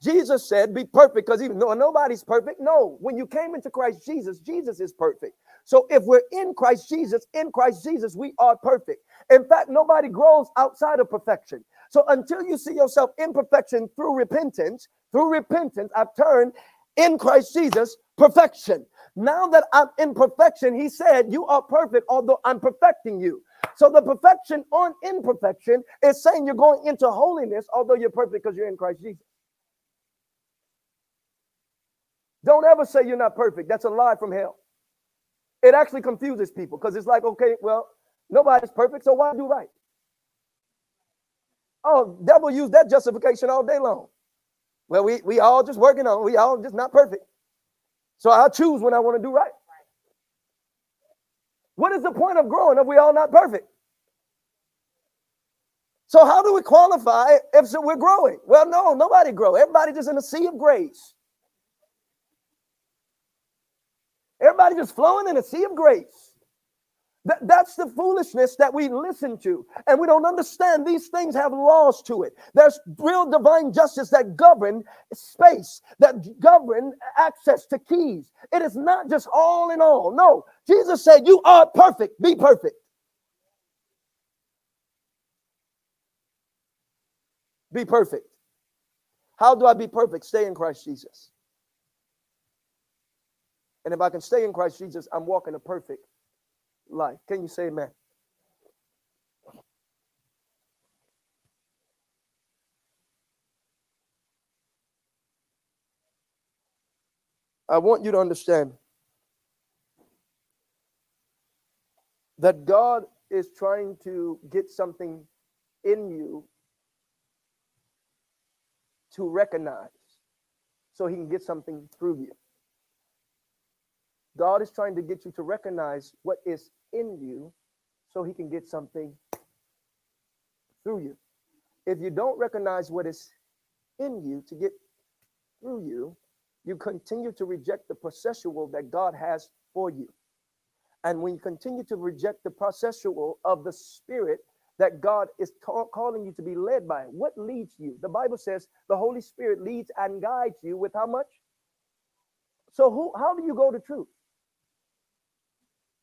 Jesus said, Be perfect because even though nobody's perfect. No, when you came into Christ Jesus, Jesus is perfect. So if we're in Christ Jesus, in Christ Jesus, we are perfect. In fact, nobody grows outside of perfection. So until you see yourself in perfection through repentance, through repentance, I've turned in Christ Jesus perfection. Now that I'm in perfection, he said, You are perfect, although I'm perfecting you. So the perfection on imperfection is saying you're going into holiness, although you're perfect because you're in Christ Jesus. Don't ever say you're not perfect. That's a lie from hell. It actually confuses people because it's like, okay, well, nobody's perfect, so why do right? Oh, devil use that justification all day long. Well, we, we all just working on, we all just not perfect. So I choose when I want to do right. What is the point of growing if we all not perfect? So how do we qualify if so we're growing? Well, no, nobody grow. Everybody just in a sea of grace. Everybody just flowing in a sea of grace. That, that's the foolishness that we listen to. And we don't understand these things have laws to it. There's real divine justice that govern space, that govern access to keys. It is not just all in all. No, Jesus said, You are perfect, be perfect. Be perfect. How do I be perfect? Stay in Christ Jesus. And if I can stay in Christ Jesus, I'm walking a perfect life. Can you say amen? I want you to understand that God is trying to get something in you to recognize so he can get something through you. God is trying to get you to recognize what is in you so he can get something through you. If you don't recognize what is in you to get through you, you continue to reject the processual that God has for you. And when you continue to reject the processual of the Spirit that God is ta- calling you to be led by, what leads you? The Bible says the Holy Spirit leads and guides you with how much? So who how do you go to truth?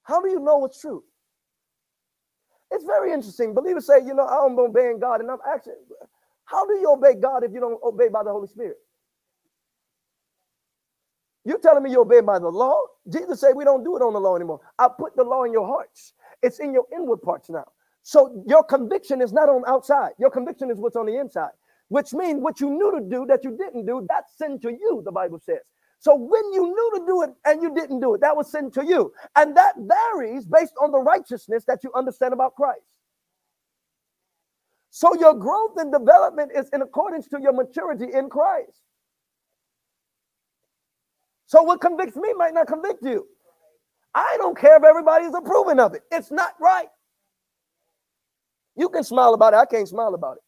How do you know what's true? It's very interesting. Believers say, you know, I'm obeying God, and I'm actually, how do you obey God if you don't obey by the Holy Spirit? You're telling me you obey by the law? Jesus said we don't do it on the law anymore. I put the law in your hearts. It's in your inward parts now. So your conviction is not on outside. Your conviction is what's on the inside, which means what you knew to do that you didn't do, that's sin to you, the Bible says. So when you knew to do it and you didn't do it, that was sin to you. And that varies based on the righteousness that you understand about Christ. So your growth and development is in accordance to your maturity in Christ. So what convicts me might not convict you. I don't care if everybody's approving of it. It's not right. You can smile about it. I can't smile about it.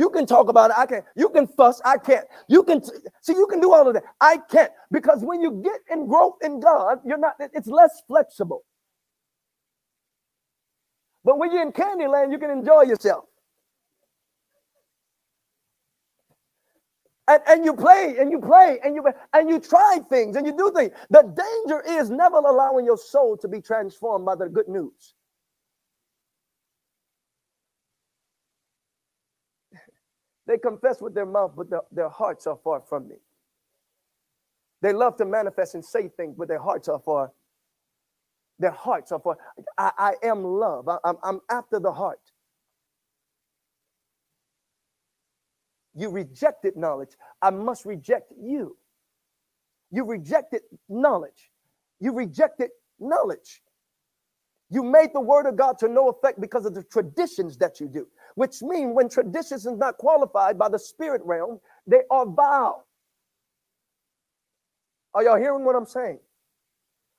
You can talk about it. I can't. You can fuss. I can't. You can see. You can do all of that. I can't because when you get in growth in God, you're not. It's less flexible. But when you're in Candyland, you can enjoy yourself. And, and you play and you play and you and you try things and you do things. The danger is never allowing your soul to be transformed by the good news. They confess with their mouth, but the, their hearts are far from me. They love to manifest and say things, but their hearts are far. Their hearts are far. I, I am love. I, I'm, I'm after the heart. You rejected knowledge. I must reject you. You rejected knowledge. You rejected knowledge. You made the word of God to no effect because of the traditions that you do which mean when traditions is not qualified by the spirit realm, they are vile. Are y'all hearing what I'm saying?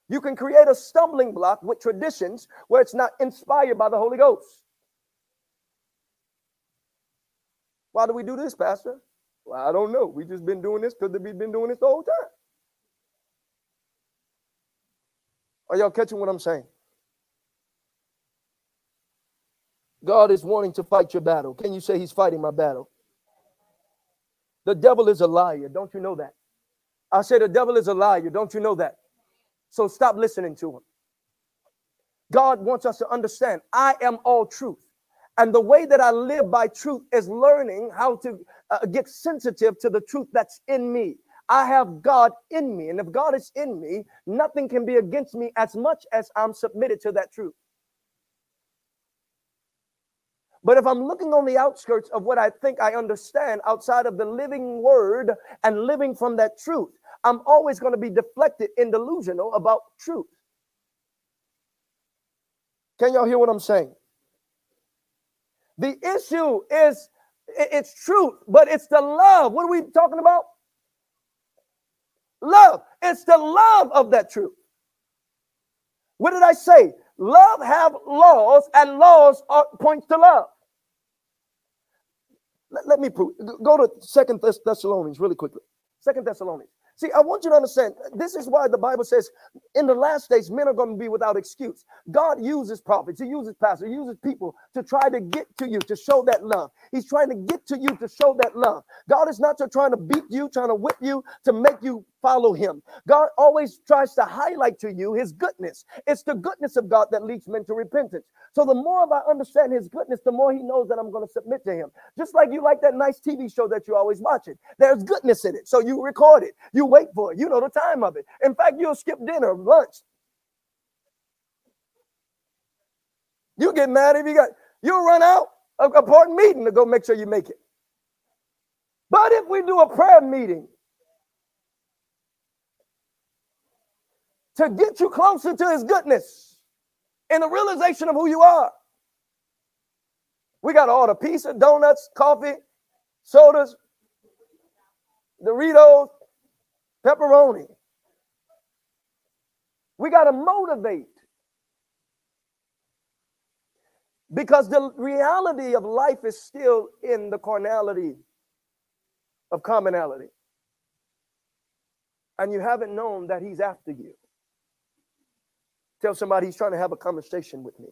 You can create a stumbling block with traditions where it's not inspired by the Holy Ghost. Why do we do this, Pastor? Well, I don't know. We just been doing this because we've been doing this the whole time. Are y'all catching what I'm saying? God is wanting to fight your battle. Can you say he's fighting my battle? The devil is a liar. Don't you know that? I say the devil is a liar. Don't you know that? So stop listening to him. God wants us to understand I am all truth. And the way that I live by truth is learning how to uh, get sensitive to the truth that's in me. I have God in me. And if God is in me, nothing can be against me as much as I'm submitted to that truth. But if I'm looking on the outskirts of what I think I understand outside of the living word and living from that truth, I'm always going to be deflected and delusional about truth. Can y'all hear what I'm saying? The issue is it's truth, but it's the love. What are we talking about? love. It's the love of that truth. What did I say? Love have laws, and laws are, points to love. Let, let me prove. Go to Second Thessalonians really quickly. Second Thessalonians. See, I want you to understand this is why the Bible says in the last days men are going to be without excuse. God uses prophets, He uses pastors, He uses people to try to get to you to show that love. He's trying to get to you to show that love. God is not just trying to beat you, trying to whip you to make you follow Him. God always tries to highlight to you His goodness. It's the goodness of God that leads men to repentance. So the more I understand His goodness, the more He knows that I'm going to submit to Him. Just like you like that nice TV show that you're always watching, there's goodness in it. So you record it, you wait for it, you know the time of it. In fact, you'll skip dinner, lunch. You get mad if you got, you'll run out of a important meeting to go make sure you make it. But if we do a prayer meeting to get you closer to his goodness and the realization of who you are, we got all the pizza, donuts, coffee, sodas, Doritos, pepperoni. We got to motivate. Because the reality of life is still in the carnality of commonality. And you haven't known that he's after you. Tell somebody he's trying to have a conversation with me.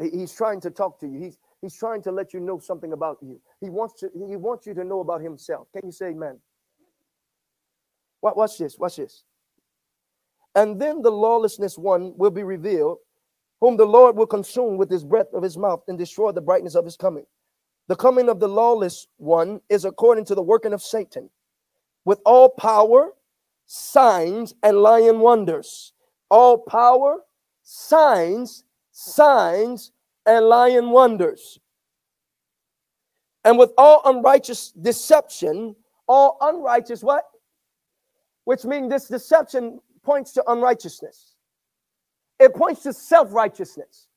He's trying to talk to you. He's he's trying to let you know something about you. He wants to he wants you to know about himself. Can you say amen? What watch this, watch this. And then the lawlessness one will be revealed, whom the Lord will consume with his breath of his mouth and destroy the brightness of his coming. The coming of the lawless one is according to the working of Satan, with all power, signs, and lying wonders. All power, signs, signs, and lying wonders. And with all unrighteous deception, all unrighteous what? Which means this deception points to unrighteousness. It points to self-righteousness.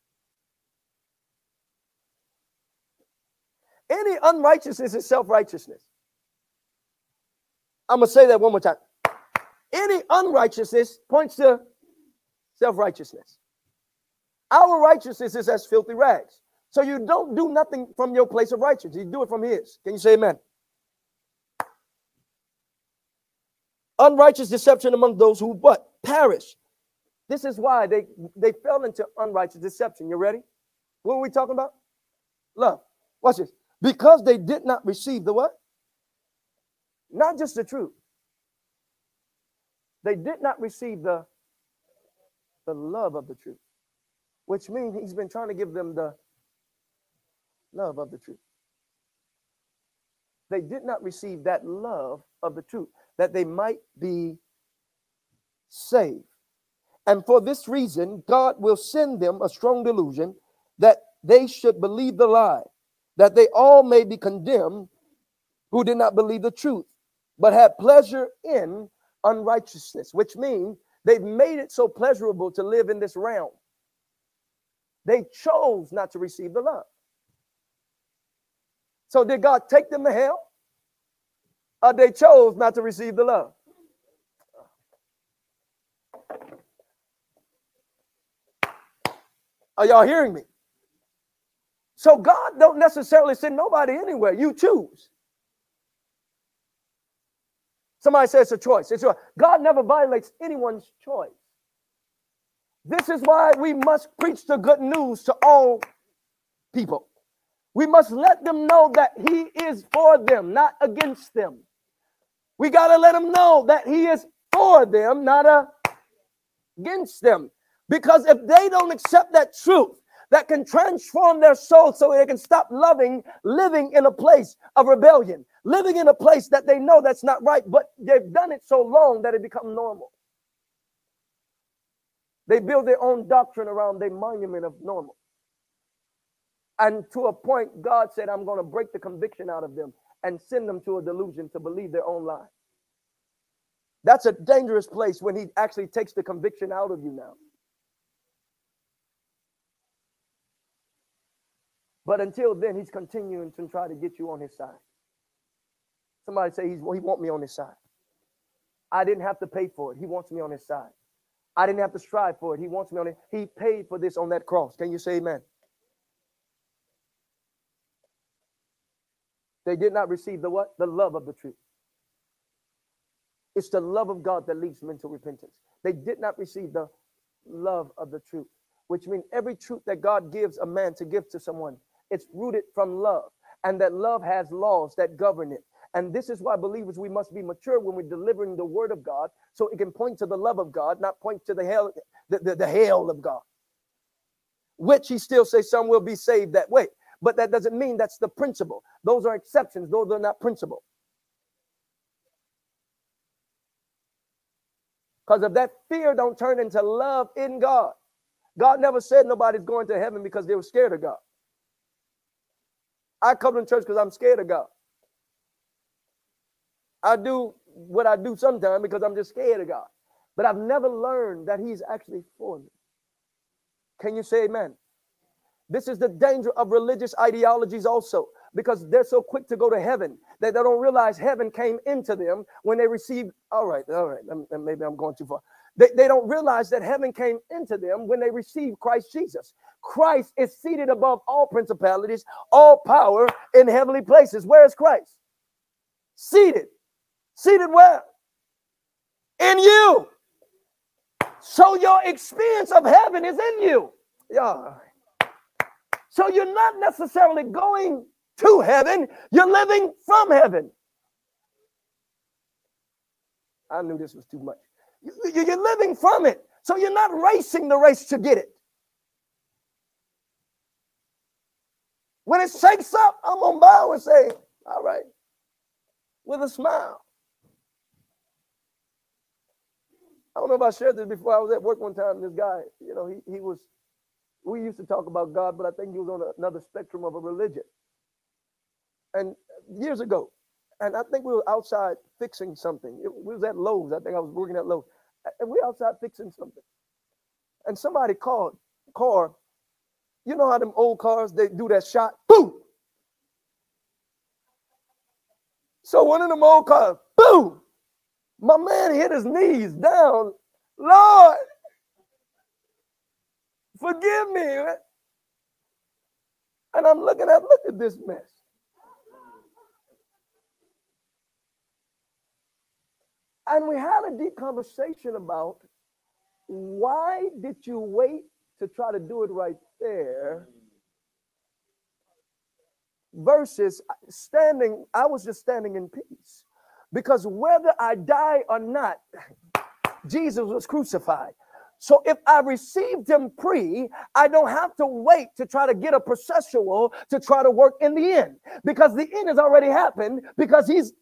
Any unrighteousness is self righteousness. I'm going to say that one more time. Any unrighteousness points to self righteousness. Our righteousness is as filthy rags. So you don't do nothing from your place of righteousness, you do it from His. Can you say amen? Unrighteous deception among those who what? Perish. This is why they, they fell into unrighteous deception. You ready? What are we talking about? Love. Watch this because they did not receive the what? Not just the truth. They did not receive the, the love of the truth, which means he's been trying to give them the love of the truth. They did not receive that love of the truth, that they might be saved. And for this reason, God will send them a strong delusion that they should believe the lie that they all may be condemned who did not believe the truth, but had pleasure in unrighteousness, which means they've made it so pleasurable to live in this realm. They chose not to receive the love. So did God take them to hell? Or they chose not to receive the love? Are y'all hearing me? So God don't necessarily send nobody anywhere. You choose. Somebody says it's a choice. It's a, God never violates anyone's choice. This is why we must preach the good news to all people. We must let them know that He is for them, not against them. We got to let them know that He is for them, not against them. Because if they don't accept that truth, that can transform their soul so they can stop loving, living in a place of rebellion, living in a place that they know that's not right, but they've done it so long that it becomes normal. They build their own doctrine around their monument of normal. And to a point, God said, I'm going to break the conviction out of them and send them to a delusion to believe their own lie. That's a dangerous place when He actually takes the conviction out of you now. But until then, he's continuing to try to get you on his side. Somebody say he's, well, he want me on his side. I didn't have to pay for it. He wants me on his side. I didn't have to strive for it. He wants me on it. He paid for this on that cross. Can you say amen? They did not receive the what? The love of the truth. It's the love of God that leads men to repentance. They did not receive the love of the truth, which means every truth that God gives a man to give to someone, it's rooted from love. And that love has laws that govern it. And this is why believers, we must be mature when we're delivering the word of God, so it can point to the love of God, not point to the hell, the, the, the hell of God. Which he still says some will be saved that way. But that doesn't mean that's the principle. Those are exceptions, those are not principle. Because if that fear don't turn into love in God, God never said nobody's going to heaven because they were scared of God. I come to church because I'm scared of God. I do what I do sometimes because I'm just scared of God. But I've never learned that He's actually for me. Can you say amen? This is the danger of religious ideologies also, because they're so quick to go to heaven that they don't realize heaven came into them when they received. All right, all right, maybe I'm going too far. They, they don't realize that heaven came into them when they received Christ Jesus. Christ is seated above all principalities, all power in heavenly places. Where is Christ? Seated Seated where? In you. So your experience of heaven is in you. Yeah. So you're not necessarily going to heaven, you're living from heaven. I knew this was too much. You're living from it. So you're not racing the race to get it. When it shakes up, I'm to bow and say, All right, with a smile. I don't know if I shared this before. I was at work one time. This guy, you know, he, he was, we used to talk about God, but I think he was on another spectrum of a religion. And years ago, and I think we were outside fixing something. It, we was at Lowe's. I think I was working at Lowe's. And we outside fixing something. And somebody called, car, you know how them old cars, they do that shot, boom. So one of them old cars, boom, my man hit his knees down. Lord, forgive me. And I'm looking at, look at this mess. And we had a deep conversation about why did you wait to try to do it right there versus standing, I was just standing in peace. Because whether I die or not, Jesus was crucified. So if I received him pre, I don't have to wait to try to get a processual to try to work in the end because the end has already happened because he's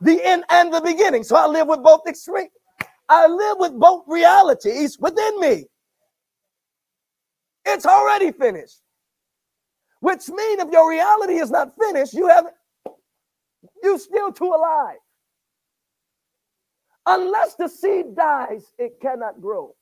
the end and the beginning. So I live with both extremes. I live with both realities within me. It's already finished. Which means if your reality is not finished, you have you still too alive. Unless the seed dies, it cannot grow.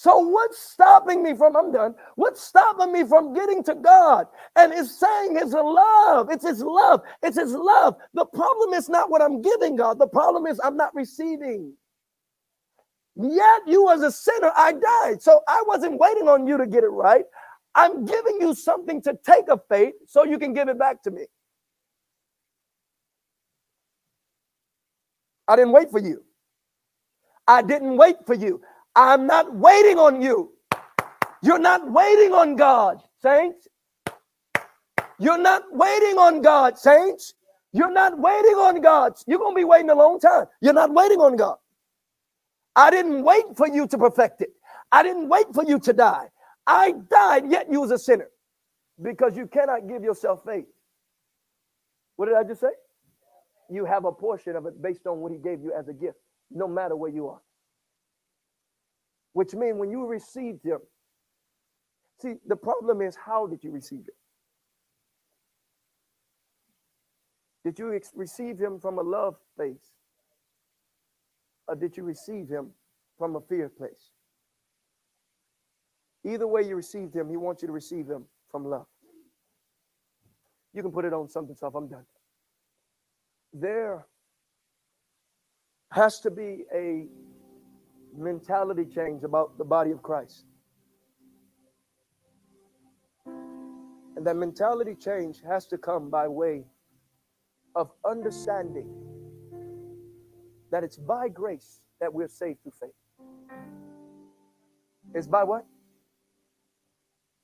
So what's stopping me from, I'm done, what's stopping me from getting to God? And it's saying his love. It's his love. It's his love. The problem is not what I'm giving God. The problem is I'm not receiving. Yet you as a sinner, I died. So I wasn't waiting on you to get it right. I'm giving you something to take of faith so you can give it back to me. I didn't wait for you. I didn't wait for you. I'm not waiting on you. You're not waiting on God, saints. You're not waiting on God, saints. You're not waiting on God. You're going to be waiting a long time. You're not waiting on God. I didn't wait for you to perfect it. I didn't wait for you to die. I died, yet you was a sinner because you cannot give yourself faith. What did I just say? You have a portion of it based on what he gave you as a gift, no matter where you are. Which means when you received him, see, the problem is how did you receive it? Did you receive him from a love place? Or did you receive him from a fear place? Either way you received him, he wants you to receive him from love. You can put it on something stuff. I'm done. There has to be a mentality change about the body of Christ. And that mentality change has to come by way of understanding that it's by grace that we're saved through faith. It's by what?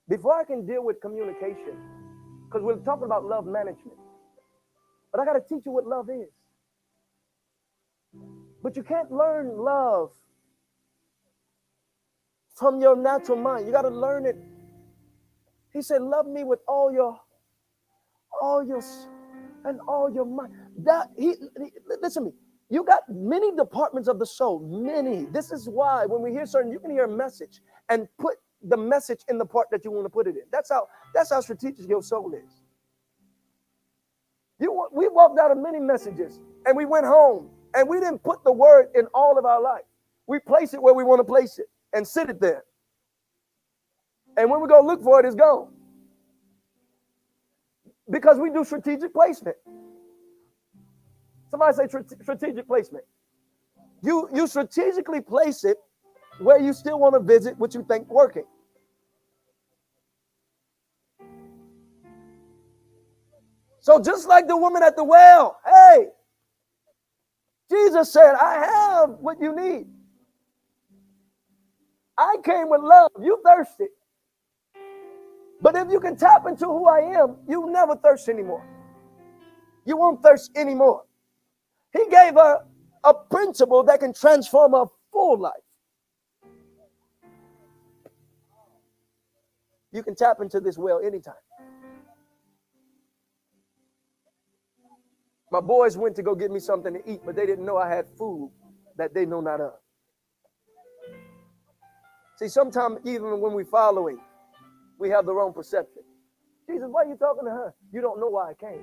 Before I can deal with communication, because we're talking about love management, but I got to teach you what love is. But you can't learn love from your natural mind. You got to learn it. He said, "Love me with all your, all your, and all your mind." That he, he listen to me. You got many departments of the soul, many. This is why when we hear certain, you can hear a message and put the message in the part that you want to put it in. That's how that's how strategic your soul is. You we walked out of many messages and we went home and we didn't put the word in all of our life. We place it where we want to place it and sit it there. And when we go look for it, it's gone. Because we do strategic placement. Somebody say strategic placement. You you strategically place it where you still want to visit what you think working. So just like the woman at the well, hey, Jesus said, I have what you need. I came with love. You thirsty. But if you can tap into who I am, you never thirst anymore. You won't thirst anymore. He gave her a principle that can transform a full life. You can tap into this well anytime. My boys went to go get me something to eat, but they didn't know I had food that they know not of. See, sometimes even when we're following, we have the wrong perception. Jesus, why are you talking to her? You don't know why I came.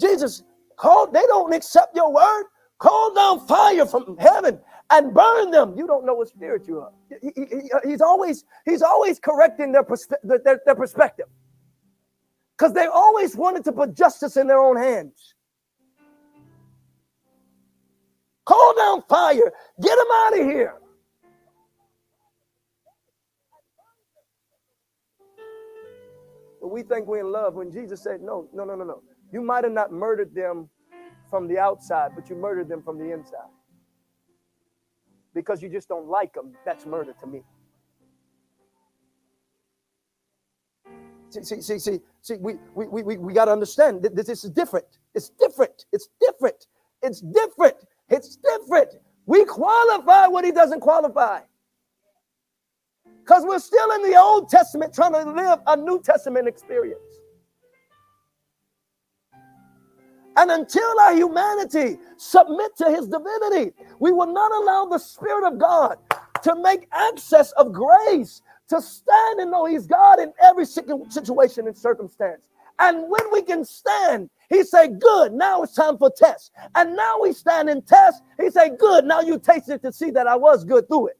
Jesus called, they don't accept your word. Call down fire from heaven and burn them. You don't know what spirit you are. He, he, he's always he's always correcting their, perspe- their, their perspective because they always wanted to put justice in their own hands. Call down fire. Get them out of here. But we think we're in love when Jesus said, No, no, no, no, no. You might have not murdered them from the outside, but you murdered them from the inside. Because you just don't like them, that's murder to me. See, see, see, see, see we, we, we, we, got to understand that this is different. It's different. It's different. It's different. It's different. We qualify what he doesn't qualify. Because we're still in the Old Testament trying to live a New Testament experience. And until our humanity submit to his divinity, we will not allow the Spirit of God to make access of grace to stand and know he's God in every situation and circumstance. And when we can stand, he said, good, now it's time for test. And now we stand in test. He said, good, now you tasted to see that I was good through it.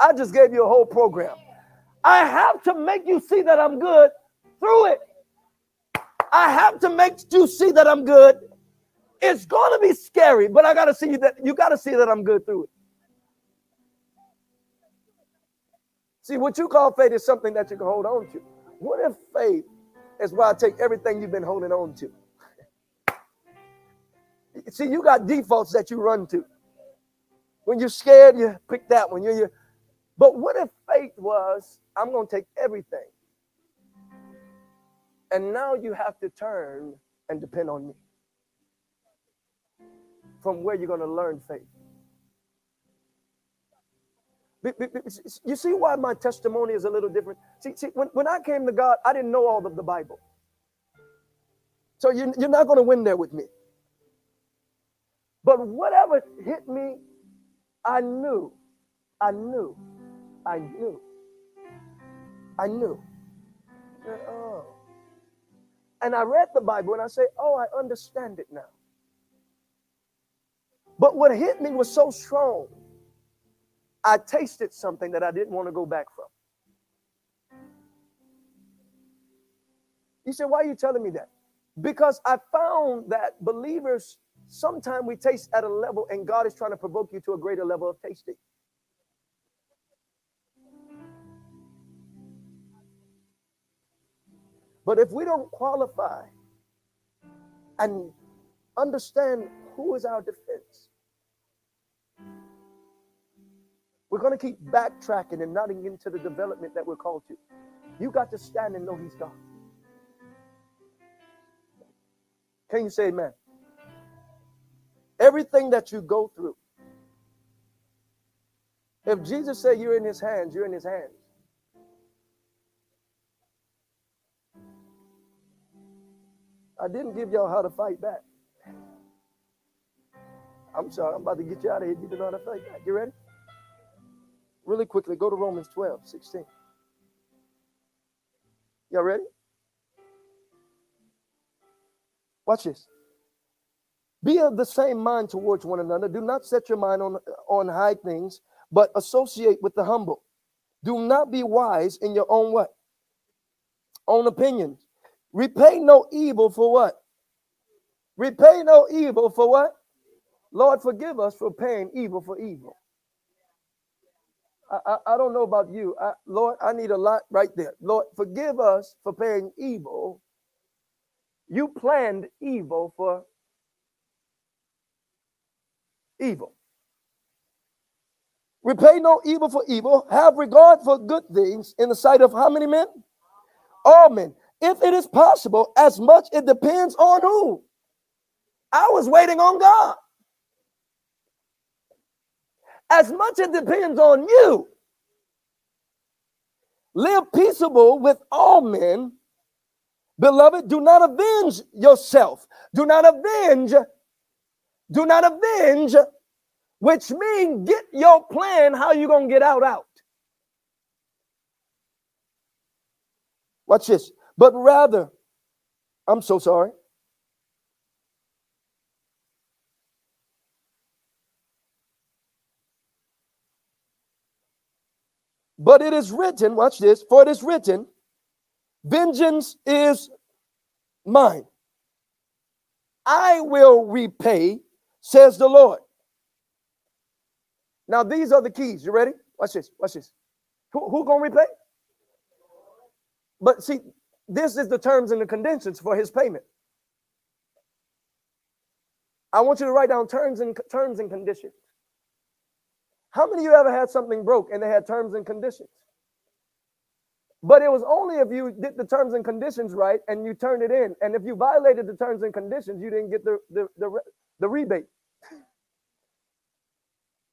I just gave you a whole program. I have to make you see that I'm good through it. I have to make you see that I'm good. It's to be scary, but I got to see that you got to see that I'm good through it. See, what you call faith is something that you can hold on to. What if faith is why I take everything you've been holding on to? See, you got defaults that you run to. When you're scared, you pick that one. You're, you're, but what if faith was, I'm going to take everything and now you have to turn and depend on me. From where you're going to learn faith. You see why my testimony is a little different? See, see when, when I came to God, I didn't know all of the Bible. So you, you're not going to win there with me. But whatever hit me, I knew, I knew, I knew, I knew. Uh, oh. And I read the Bible and I say, oh, I understand it now. But what hit me was so strong. I tasted something that I didn't want to go back from. You say, why are you telling me that? Because I found that believers, sometimes we taste at a level and God is trying to provoke you to a greater level of tasting. But if we don't qualify and understand who is our defense, we're going to keep backtracking and not into the development that we're called to. You got to stand and know He's God. Can you say amen? Everything that you go through, if Jesus said you're in His hands, you're in His hands. I didn't give y'all how to fight back. I'm sorry, I'm about to get you out of here. You don't know how to fight back. You ready? Really quickly, go to Romans 12, 16. Y'all ready? Watch this. Be of the same mind towards one another. Do not set your mind on, on high things, but associate with the humble. Do not be wise in your own what? Own opinions. Repay no evil for what? Repay no evil for what? Lord, forgive us for paying evil for evil. I, I, don't know about you. I, Lord, I need a lot right there. Lord, forgive us for paying evil. You planned evil for evil. Repay no evil for evil. Have regard for good things in the sight of how many men? All men if it is possible, as much it depends on who. I was waiting on God. As much it depends on you. Live peaceable with all men. Beloved, do not avenge yourself. Do not avenge. Do not avenge, which means get your plan how you going to get out out. Watch this but rather, I'm so sorry. But it is written, watch this, for it is written, vengeance is mine. I will repay, says the Lord. Now, these are the keys. You ready? Watch this. Watch this. Who, who gonna repay? But see, this is the terms and the conditions for his payment. I want you to write down terms and terms and conditions. How many of you ever had something broke and they had terms and conditions? But it was only if you did the terms and conditions right and you turned it in. And if you violated the terms and conditions, you didn't get the, the, the, the rebate.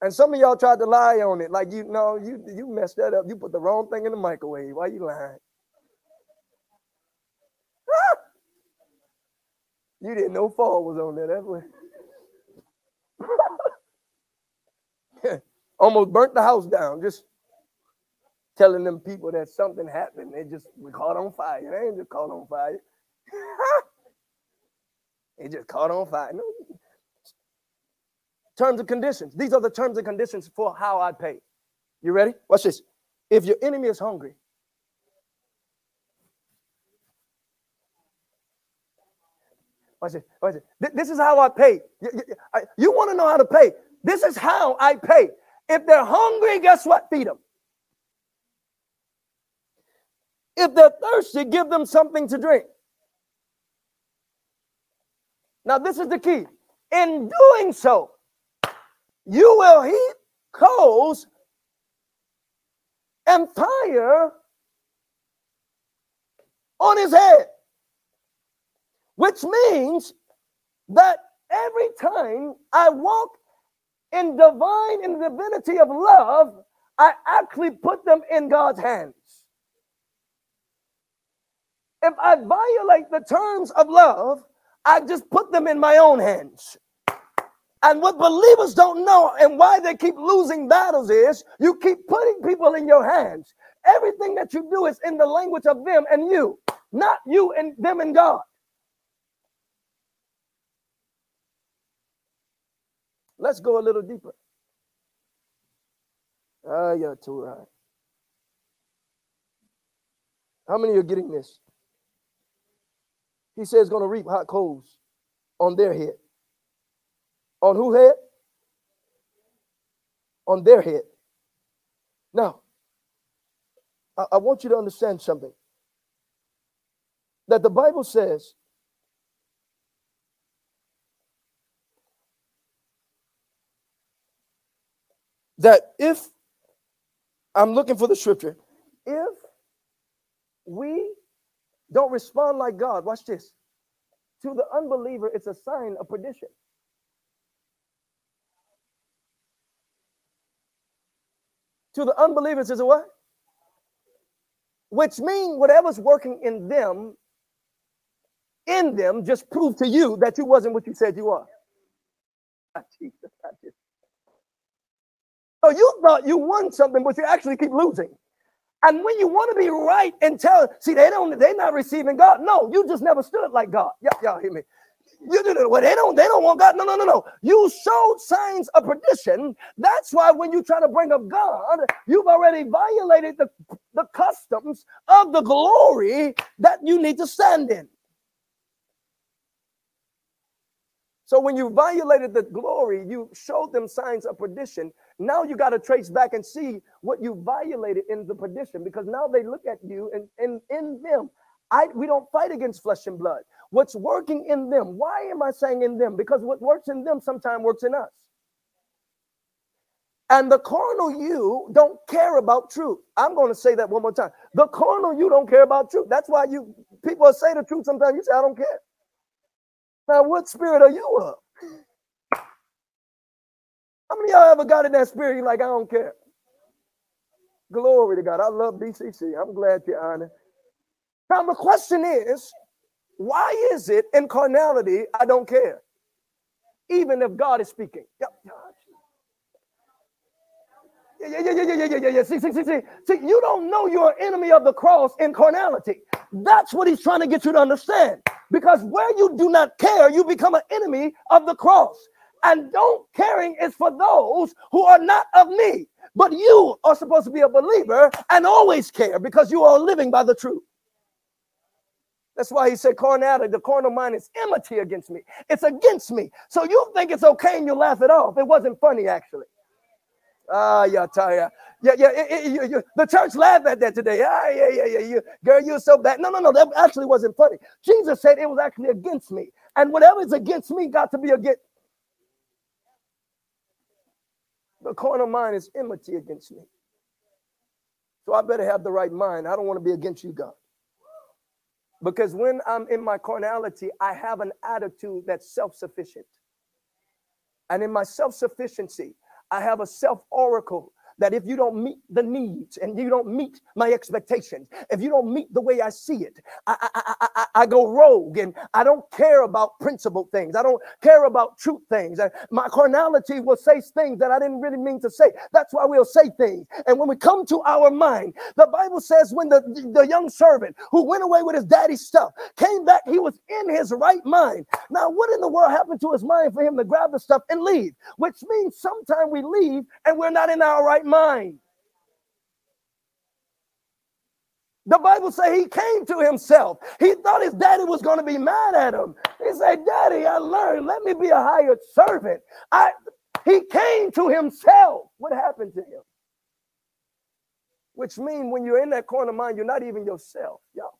And some of y'all tried to lie on it. Like you know, you you messed that up. You put the wrong thing in the microwave. Why you lying? Ah! You didn't know fall was on there. That's what. Almost burnt the house down. Just telling them people that something happened. They just we caught on fire. They ain't just caught on fire. they just caught on fire. No. Terms and conditions. These are the terms and conditions for how I pay. You ready? Watch this. If your enemy is hungry, Watch this. Watch this. This is how I pay. You, you, you want to know how to pay? This is how I pay. If they're hungry, guess what? Feed them. If they're thirsty, give them something to drink. Now, this is the key. In doing so, you will heap coals and fire on his head which means that every time I walk in divine in the divinity of love, I actually put them in God's hands. If I violate the terms of love, I just put them in my own hands. And what believers don't know and why they keep losing battles is you keep putting people in your hands. Everything that you do is in the language of them and you, not you and them and God. Let's go a little deeper. Ah, you're too high. How many are getting this? he says going to reap hot coals on their head. On who head? On their head. Now, I, I want you to understand something. That the Bible says that if I'm looking for the scripture, if we don't respond like God, watch this. To the unbeliever, it's a sign of perdition. To the unbelievers, is a what? Which means whatever's working in them, in them, just prove to you that you wasn't what you said you are. Ah, So you thought you won something, but you actually keep losing. And when you want to be right and tell, see, they don't, they're not receiving God. No, you just never stood like God. Yeah, y'all hear me? You do well, they don't, they don't want God. No, no, no, no. You showed signs of perdition. That's why when you try to bring up God, you've already violated the, the customs of the glory that you need to stand in. So when you violated the glory, you showed them signs of perdition. Now you got to trace back and see what you violated in the perdition because now they look at you and, and in them. I we don't fight against flesh and blood. What's working in them? Why am I saying in them? Because what works in them sometimes works in us. And the carnal you don't care about truth. I'm going to say that one more time. The carnal you don't care about truth. That's why you people say the truth sometimes. You say, I don't care. Now, what spirit are you of? Many y'all ever got in that spirit? You're like, I don't care. Glory to God. I love BCC. I'm glad you're honest. Now, the question is, why is it in carnality I don't care? Even if God is speaking. Yep. Yeah, yeah, yeah, yeah, yeah, yeah, yeah, yeah. See, see, see, see, see, you don't know you're an enemy of the cross in carnality. That's what he's trying to get you to understand. Because where you do not care, you become an enemy of the cross. And don't caring is for those who are not of me. But you are supposed to be a believer and always care because you are living by the truth. That's why he said, carnality, the carnal mind is enmity against me. It's against me. So you think it's okay and you laugh it off. It wasn't funny, actually. Ah, yeah, yeah, yeah, yeah. It, it, you, the church laughed at that today. Ah, yeah, yeah, yeah. You, girl, you're so bad. No, no, no. That actually wasn't funny. Jesus said it was actually against me, and whatever is against me got to be against. The carnal mind is enmity against me. So I better have the right mind. I don't want to be against you, God. Because when I'm in my carnality, I have an attitude that's self sufficient. And in my self sufficiency, I have a self oracle that if you don't meet the needs and you don't meet my expectations, if you don't meet the way I see it, I, I, I, I, go rogue and I don't care about principle things. I don't care about truth things. My carnality will say things that I didn't really mean to say. That's why we'll say things. And when we come to our mind, the Bible says when the, the young servant who went away with his daddy's stuff came back, he was in his right mind. Now, what in the world happened to his mind for him to grab the stuff and leave? Which means sometimes we leave and we're not in our right mind. The Bible say he came to himself. He thought his daddy was going to be mad at him. He said, Daddy, I learned. Let me be a hired servant. I he came to himself. What happened to him? Which means when you're in that carnal mind, you're not even yourself. Y'all.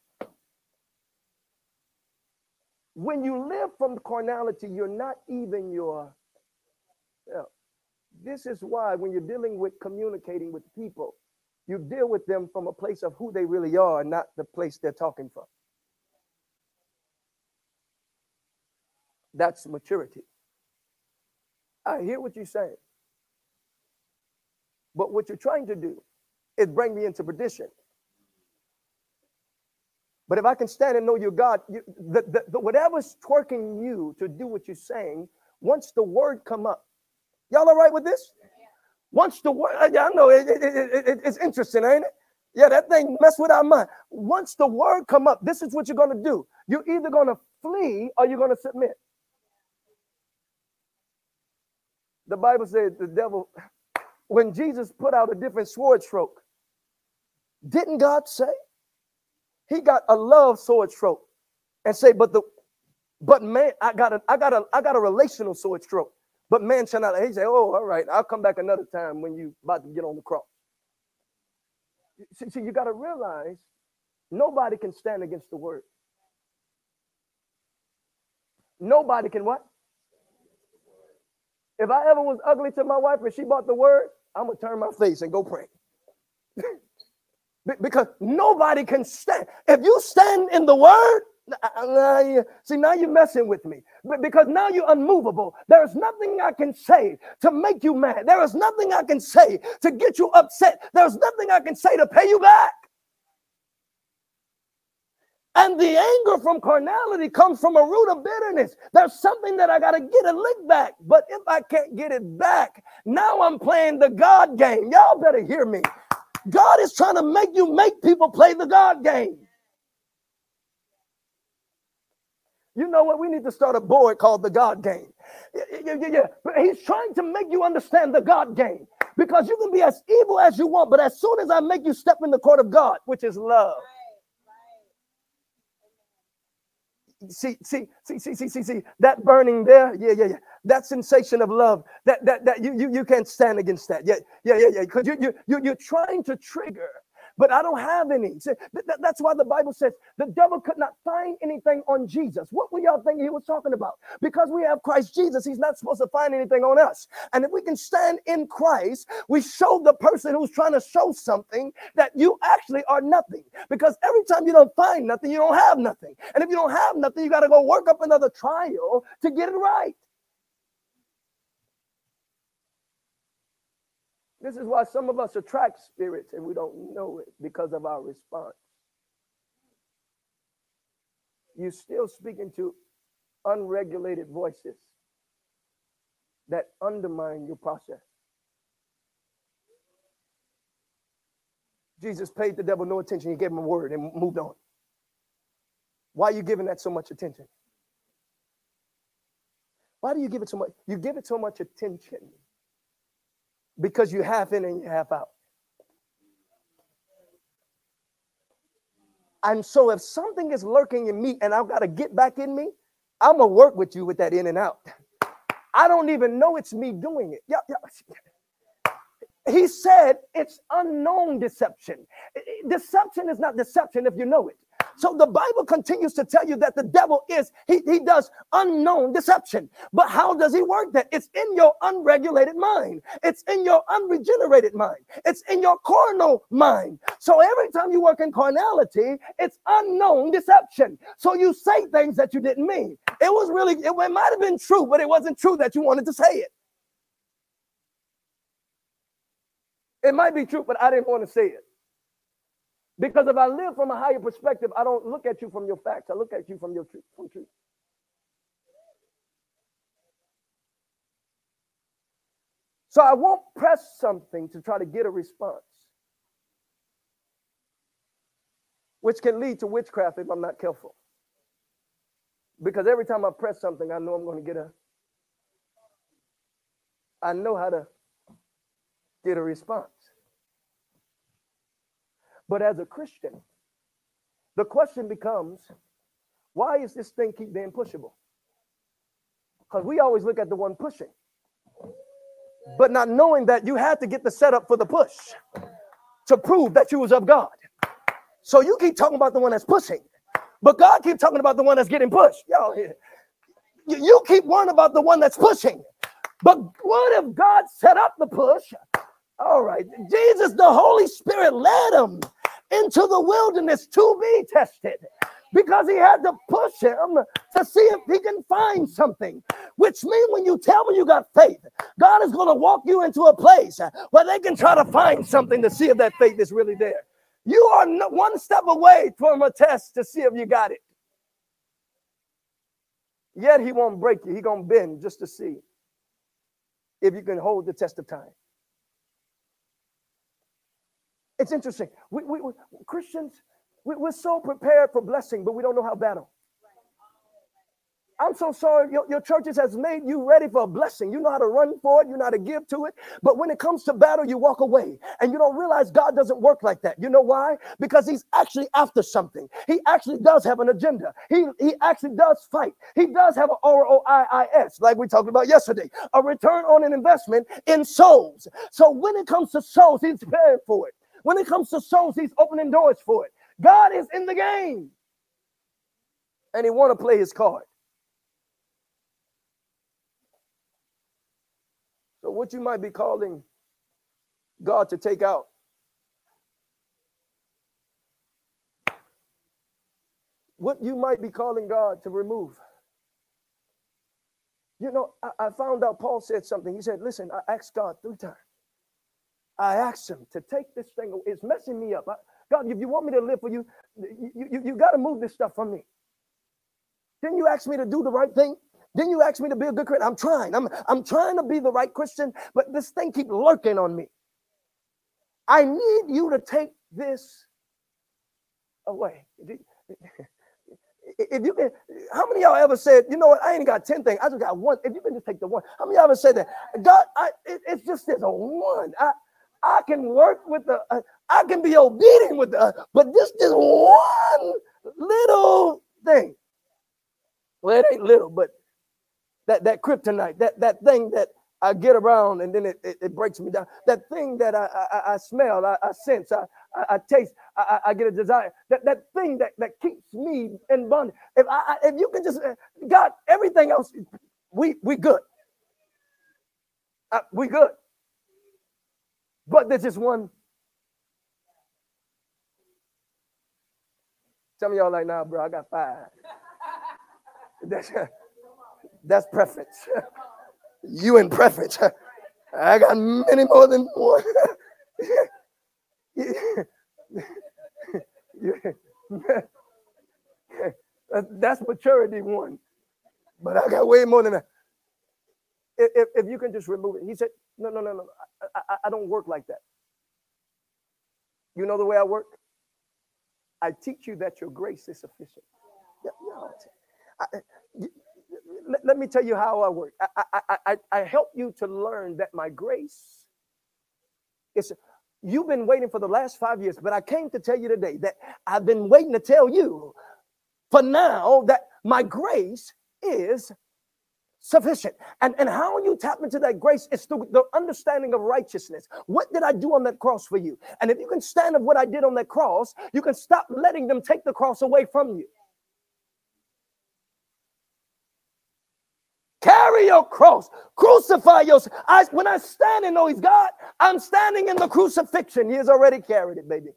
When you live from carnality, you're not even yourself. This is why when you're dealing with communicating with people, you deal with them from a place of who they really are, not the place they're talking from. That's maturity. I hear what you're saying. But what you're trying to do is bring me into perdition. But if I can stand and know your God, you, the, the, the, whatever's twerking you to do what you're saying, once the word come up, Y'all all right with this? Once the word, I know it, it, it, it's interesting, ain't it? Yeah, that thing mess with our mind. Once the word come up, this is what you're to do. You're either to flee or you're to submit. The Bible says the devil, when Jesus put out a different sword stroke, didn't God say? He got a love sword stroke and say, but the but man, I got a I got a I got a relational sword stroke. But man shall not. He say, oh, all right, I'll come back another time when you about to get on the cross. See, see you got to realize nobody can stand against the word. Nobody can what? If I ever was ugly to my wife and she bought the word, I'm gonna turn my face and go pray. because nobody can stand. If you stand in the word, Uh, uh, see now you're messing with me. Because now you're unmovable. There is nothing I can say to make you mad. There is nothing I can say to get you upset. There's nothing I can say to pay you back. And the anger from carnality comes from a root of bitterness. There's something that I got to get a lick back. But if I can't get it back, now I'm playing the God game. Y'all better hear me. God is trying to make you make people play the God game. You know what? We need to start a board called the God game. Yeah, yeah, yeah. But he's trying to make you understand the God game because you can be as evil as you want, but as soon as I make you step in the court of God, which is love, see, see, see, see, see, see, see, that burning there, yeah, yeah, yeah. That sensation of love, that that that you you you can't stand against that. Yeah, yeah, yeah, yeah. Because you you you you're trying to trigger but I don't have any. That's why the Bible says the devil could not find anything on Jesus. What were y'all thinking he was talking about? Because we have Christ Jesus, he's not supposed to find anything on us. And if we can stand in Christ, we show the person who's trying to show something that you actually are nothing. Because every time you don't find nothing, you don't have nothing. And if you don't have nothing, you got to go work up another trial to get it right. This is why some of us attract spirits and we don't know it because of our response. You're still speaking to unregulated voices that undermine your process. Jesus paid the devil no attention. He gave him a word and moved on. Why are you giving that so much attention? Why do you give it so much? You give it so much attention because you half in and you half out. And so if something is lurking in me and I've got to get back in me, I'm gonna work with you with that in and out. I don't even know it's me doing it. Yeah, yeah. He said it's unknown deception. Deception is not deception if you know it. So the Bible continues to tell you that the devil is, he, he does unknown deception. But how does he work that? It's in your unregulated mind, it's in your unregenerated mind, it's in your carnal mind. So every time you work in carnality, it's unknown deception. So you say things that you didn't mean. It was really, it, it might have been true, but it wasn't true that you wanted to say it. It might be true, but I didn't want to say it. Because if I live from a higher perspective, I don't look at you from your facts. I look at you from your truth. From truth. So I won't press something to try to get a response, which can lead to witchcraft if I'm not careful. Because every time I press something, I know I'm going to get a. I know how to get a response. But as a Christian, the question becomes why is this thing keep being pushable? Because we always look at the one pushing, but not knowing that you had to get the setup for the push to prove that you was of God. So you keep talking about the one that's pushing, but God keep talking about the one that's getting pushed. Y'all, you keep worrying about the one that's pushing, but what if God set up the push? All right, Jesus, the Holy Spirit led him into the wilderness to be tested because he had to push him to see if he can find something. Which means when you tell me you got faith, God is going to walk you into a place where they can try to find something to see if that faith is really there. You are one step away from a test to see if you got it. Yet he won't break you. He gonna bend just to see if you can hold the test of time. It's interesting. We, we, we Christians, we, we're so prepared for blessing, but we don't know how battle. I'm so sorry. Your, your churches has made you ready for a blessing. You know how to run for it. You know how to give to it. But when it comes to battle, you walk away and you don't realize God doesn't work like that. You know why? Because he's actually after something. He actually does have an agenda. He, he actually does fight. He does have an ROIIS, like we talked about yesterday, a return on an investment in souls. So when it comes to souls, he's preparing for it. When it comes to souls, he's opening doors for it. God is in the game. And he want to play his card. So, what you might be calling God to take out what you might be calling God to remove. You know, I, I, found out Paul said something. He said, Listen, I asked God three times. I asked him to take this thing, it's messing me up. I, God, if you want me to live for you, you, you, you got to move this stuff from me. Then you ask me to do the right thing. Then you ask me to be a good Christian. I'm trying. I'm, I'm trying to be the right Christian, but this thing keeps lurking on me. I need you to take this away. If you can, how many of y'all ever said, you know what, I ain't got 10 things, I just got one. If you can just take the one, how many y'all ever said that? God, I, it, it's just there's a one. I, I can work with the, uh, I can be obedient with the, uh, but this is one little thing. Well, it ain't little, but that that kryptonite, that that thing that I get around and then it, it, it breaks me down. That thing that I I, I smell, I, I sense, I, I, I taste, I, I, get a desire. That that thing that, that keeps me in bondage. If I if you can just uh, God, everything else, we we good. Uh, we good. But there's just one. Some of y'all like, nah, bro, I got five. That's, that's preference. you in preference. I got many more than one. That's maturity one. But I got way more than that. If, if you can just remove it. He said, no, no, no, no. I, I, I don't work like that. You know the way I work? I teach you that your grace is sufficient. Yeah, I, let, let, me tell you how I work. I, I, I, I help you to learn that my grace is. You've been waiting for the last five years, but I came to tell you today that I've been waiting to tell you for now that my grace is sufficient. And, and how you tap into that grace is through the understanding of righteousness. What did I do on that cross for you? And if you can stand of what I did on that cross, you can stop letting them take the cross away from you. Carry your cross. Crucify yourself. I, when I stand and know He's God, I'm standing in the crucifixion. He has already carried it, baby.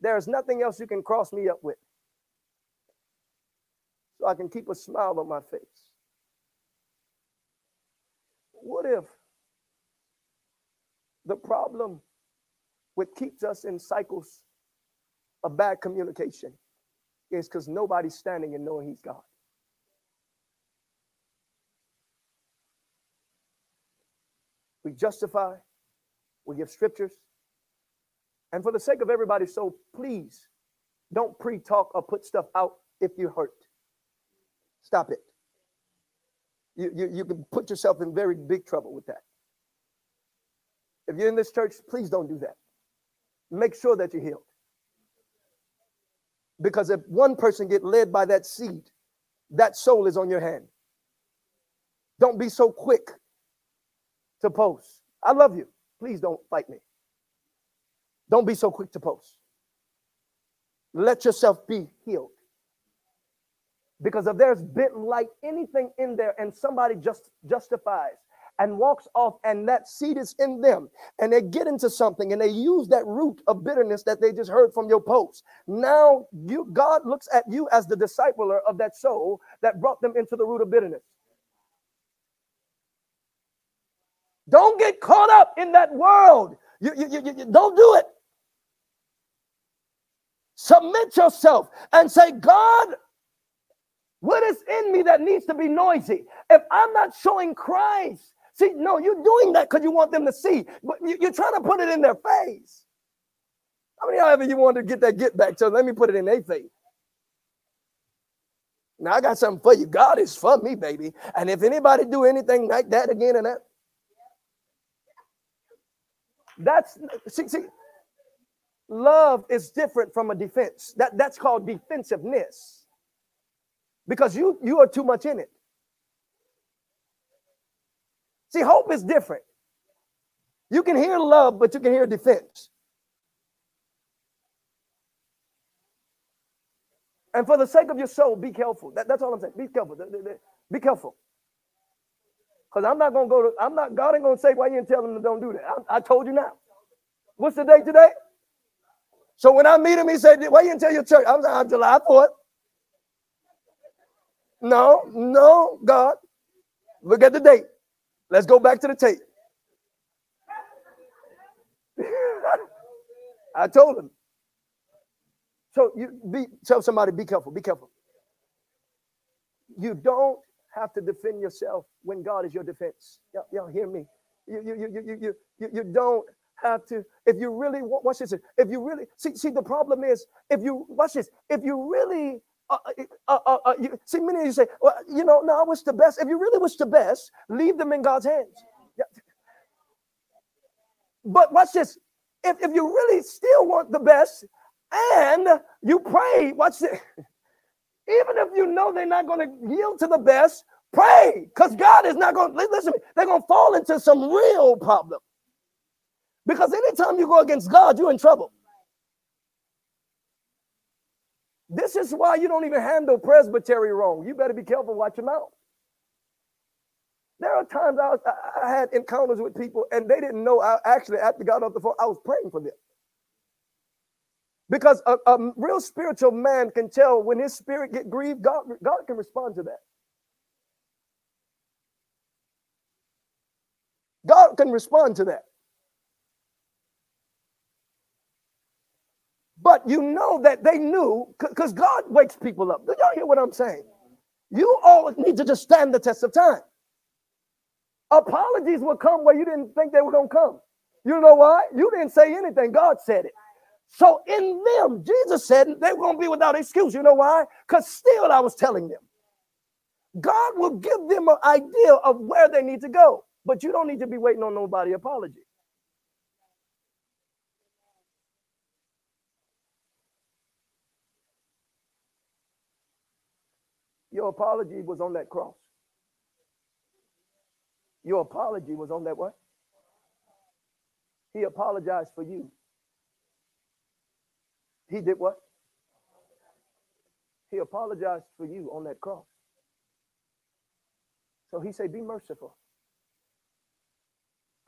There is nothing else you can cross me up with. So I can keep a smile on my face. What if the problem what keeps us in cycles of bad communication is because nobody's standing and knowing He's God? we justify, we give scriptures. And for the sake of everybody, so please don't pre talk or put stuff out if you're hurt. Stop it. You, you, you can put yourself in very big trouble with that. If you're in this church, please don't do that. Make sure that you're healed. Because if one person get led by that seed, that soul is on your hand. Don't be so quick to post. I love you. Please don't fight me. Don't be so quick to post. Let yourself be healed. Because if there's bit like anything in there and somebody just justifies and walks off and that seed is in them and they get into something and they use that root of bitterness that they just heard from your post. Now you God looks at you as the discipler of that soul that brought them into the root of bitterness. Don't get caught up in that world. You, you, you, you, don't do it. Submit yourself and say, God, what is in me that needs to be noisy? If I'm not showing Christ, see, no, you're doing that because you want them to see, but you, are trying to put it in their face. How many of you want to get that get back? So let me put it in their face. Now I got something for you. God is for me, baby. And if anybody do anything like that again and that, that's see, see, love is different from a defense. That that's called defensiveness. Because you you are too much in it. See, hope is different. You can hear love, but you can hear defense. And for the sake of your soul, be careful. That, that's all I'm saying. Be careful. Be careful. Because I'm not gonna go to, I'm not, God ain't gonna say why you didn't tell him to don't do that. I, I, told you now. What's the date today? So when I meet him, he said, Why you didn't tell your church? I'm, I'm July 4th. No, no, God. Look at the date. Let's go back to the tape. I told him. So you be tell somebody, be careful, be careful. You don't have to defend yourself when God is your defense. Y'all, y'all hear me? You, you, you, you, you, you, you don't have to. If you really watch this, if you really see, see the problem is if you watch this, if you really uh, uh, uh, uh, you, see, many of you say, well, you know, no, I wish the best. If you really wish the best, leave them in God's hands. Yeah. But watch this. If, if you really still want the best and you pray, watch this. Even if you know they're not going to yield to the best, pray because God is not going to listen. They're going to fall into some real problem. Because anytime you go against God, you're in trouble. This is why you don't even handle presbytery wrong. You better be careful, watch your mouth. There are times I, was, I had encounters with people and they didn't know I actually, after got off the phone, I was praying for them. Because a, a real spiritual man can tell when his spirit get grieved, God, God can respond to that. God can respond to that. But you know that they knew because God wakes people up. Do y'all hear what I'm saying? You all need to just stand the test of time. Apologies will come where you didn't think they were going to come. You know why? You didn't say anything. God said it. So in them, Jesus said they were going to be without excuse. You know why? Because still I was telling them. God will give them an idea of where they need to go. But you don't need to be waiting on nobody apology. Your apology was on that cross. Your apology was on that what? He apologized for you. He did what? He apologized for you on that cross. So he said, Be merciful.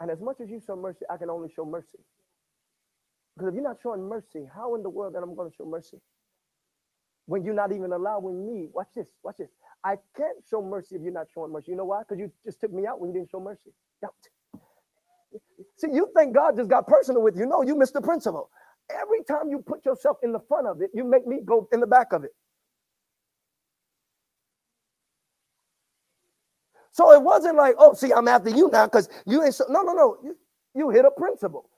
And as much as you show mercy, I can only show mercy. Because if you're not showing mercy, how in the world am I'm going to show mercy? When you're not even allowing me. Watch this, watch this. I can't show mercy if you're not showing mercy. You know why? Because you just took me out when you didn't show mercy. See, you think God just got personal with you. No, you missed the principle. Every time you put yourself in the front of it, you make me go in the back of it. So it wasn't like, oh, see, I'm after you now because you ain't so. No, no, no. You, you hit a principle.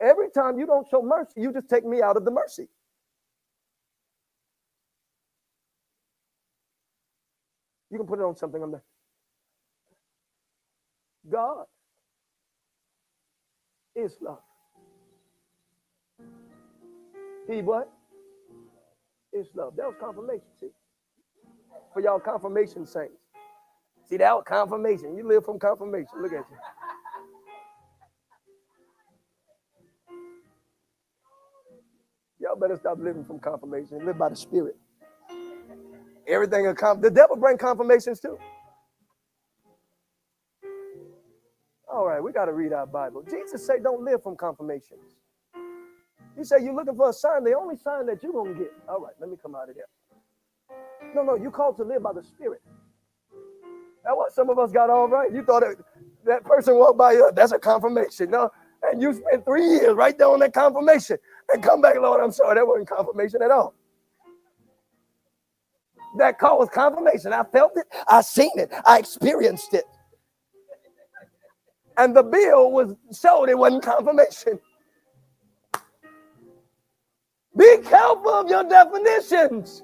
Every time you don't show mercy, you just take me out of the mercy. You can put it on something on there. God is love. He what? Is love. That was confirmation, see? For y'all confirmation saints. See, that was confirmation. You live from confirmation. Look at you. Y'all better stop living from confirmation. Live by the Spirit. Everything will come. The devil bring confirmations too. All right, we got to read our Bible. Jesus said, don't live from confirmations. He said, you're looking for a sign. The only sign that you're to get. All right, let me come out of there. No, no, you called to live by the Spirit. That's what some of us got all right. You thought that, that person walked by you, that's a confirmation. No, and you spent three years right there on that confirmation and come back, Lord, I'm sorry, that wasn't confirmation at all that caused confirmation. I felt it, I seen it, I experienced it. And the bill was showed it wasn't confirmation. Be careful of your definitions.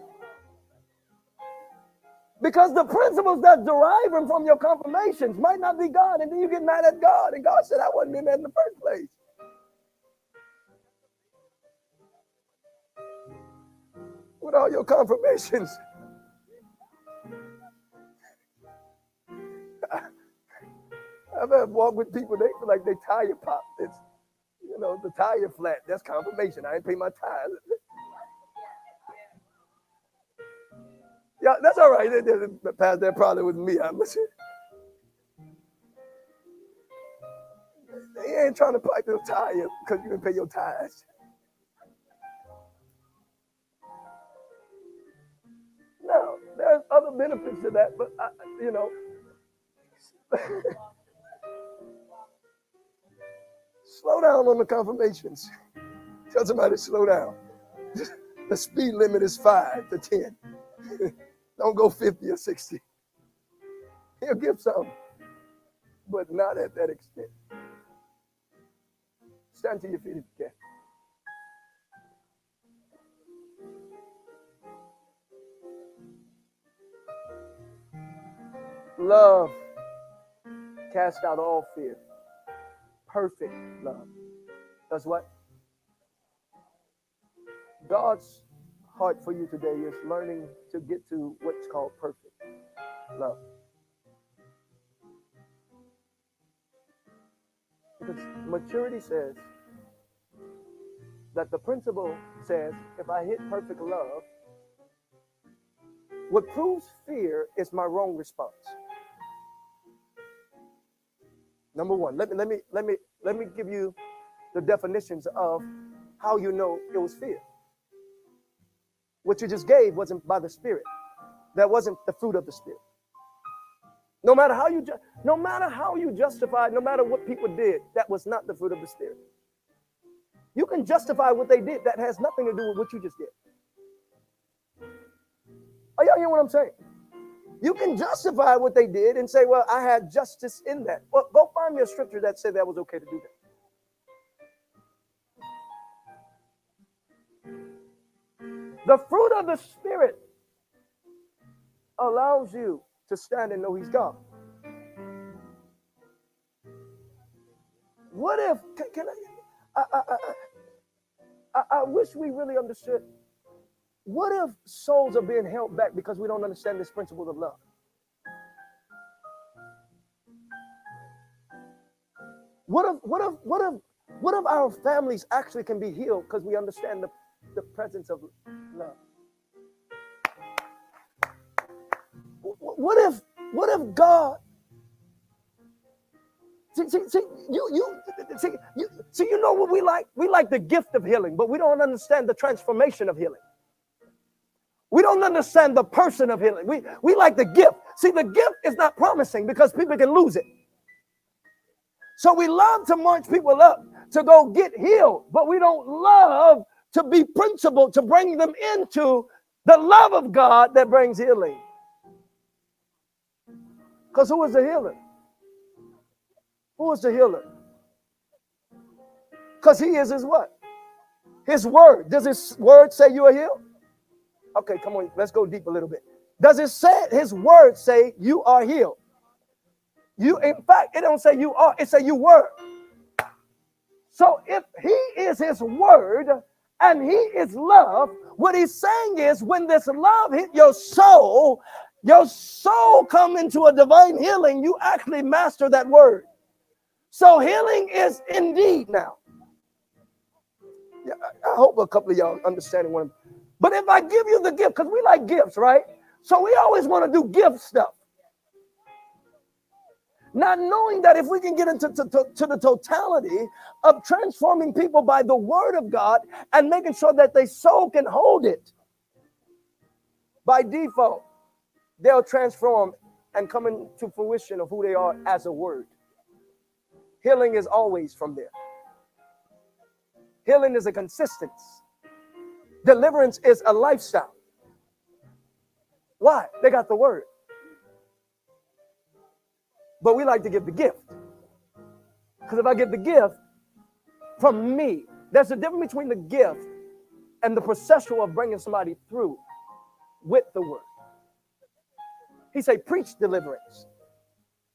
Because the principles that derive from your confirmations might not be God, and then you get mad at God, and God said, I wasn't in that in the first place. With all your confirmations. I've had walk with people, they feel like they tire pop. It's, you know, the tire flat. That's confirmation. I ain't pay my tires. Yeah, that's all right. Past that probably was me. I'm They ain't trying to pipe your tire because you didn't pay your tithes. No, there's other benefits to that, but I, you know. slow down on the confirmations. Tell somebody to slow down. The speed limit is five to ten. Don't go 50 or 60. He'll give some, but not at that extent. Stand to your feet if you can. Love cast out all fear. Perfect love. Does what? God's heart for you today is learning to get to what's called perfect love. Because maturity says that the principle says if I hit perfect love, what proves fear is my wrong response. Number one, let me let me let me let me give you the definitions of how you know it was fear. What you just gave wasn't by the Spirit. That wasn't the fruit of the Spirit. No matter how you, ju- no matter how you justify, no matter what people did, that was not the fruit of the Spirit. You can justify what they did. That has nothing to do with what you just did. Are y'all hearing what I'm saying? You can justify what they did and say, "Well, I had justice in that." Well, go find me a scripture that said that was okay to do that. The fruit of the Spirit allows you to stand and know He's God. What if, can, can I, I, I, I, I wish we really understood. What if souls are being held back because we don't understand this principle of love? What if, what if, what if, what if our families actually can be healed because we understand the the presence of love. What if, what if God See, see, see, you, you, see, you, see, you know what we like? We like the gift of healing, but we don't understand the transformation of healing. We don't understand the person of healing. We, we like the gift. See, the gift is not promising because people can lose it. So we love to march people up to go get healed, but we don't love to be principled, to bring them into the love of God that brings healing. Because who is the healer? Who is the healer? Because he is his what? His word. Does his word say you are healed? Okay, come on, let's go deep a little bit. Does it say his word say you are healed? You, in fact, it don't say you are, it say you were. So if he is his word, and he is love. What he's saying is when this love hit your soul, your soul come into a divine healing, you actually master that word. So healing is indeed now. Yeah, I hope a couple of y'all understanding what I'm. But if I give you the gift, because we like gifts, right? So we always want to do gift stuff. Not knowing that if we can get into to, to, to the totality of transforming people by the word of God and making sure that they soul can hold it, by default, they'll transform and come into fruition of who they are as a word. Healing is always from there. Healing is a consistency. Deliverance is a lifestyle. Why? They got the word but we like to give the gift. Because if I give the gift from me, there's a difference between the gift and the processual of bringing somebody through with the word. He say, preach deliverance,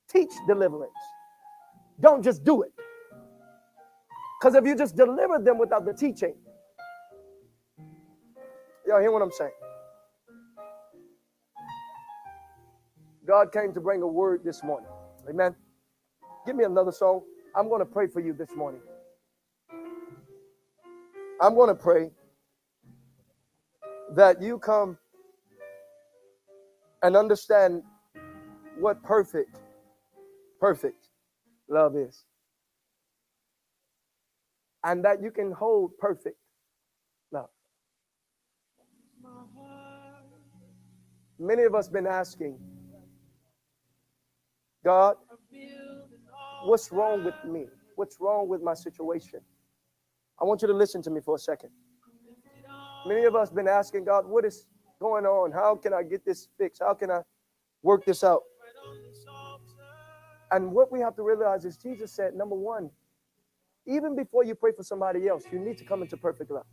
teach deliverance. Don't just do it. Because if you just deliver them without the teaching, y'all hear what I'm saying? God came to bring a word this morning. Amen. Give me another song. I'm going to pray for you this morning. I'm going to pray that you come and understand what perfect, perfect love is. And that you can hold perfect Many of us been asking, God, what's wrong with me? What's wrong with my situation? I want you to listen to me for a second. Many of us been asking God, what is going on? How can I get this fixed? How can I work this out? And what we have to realize is Jesus said, number one, even before you pray for somebody else, you need to come into perfect love.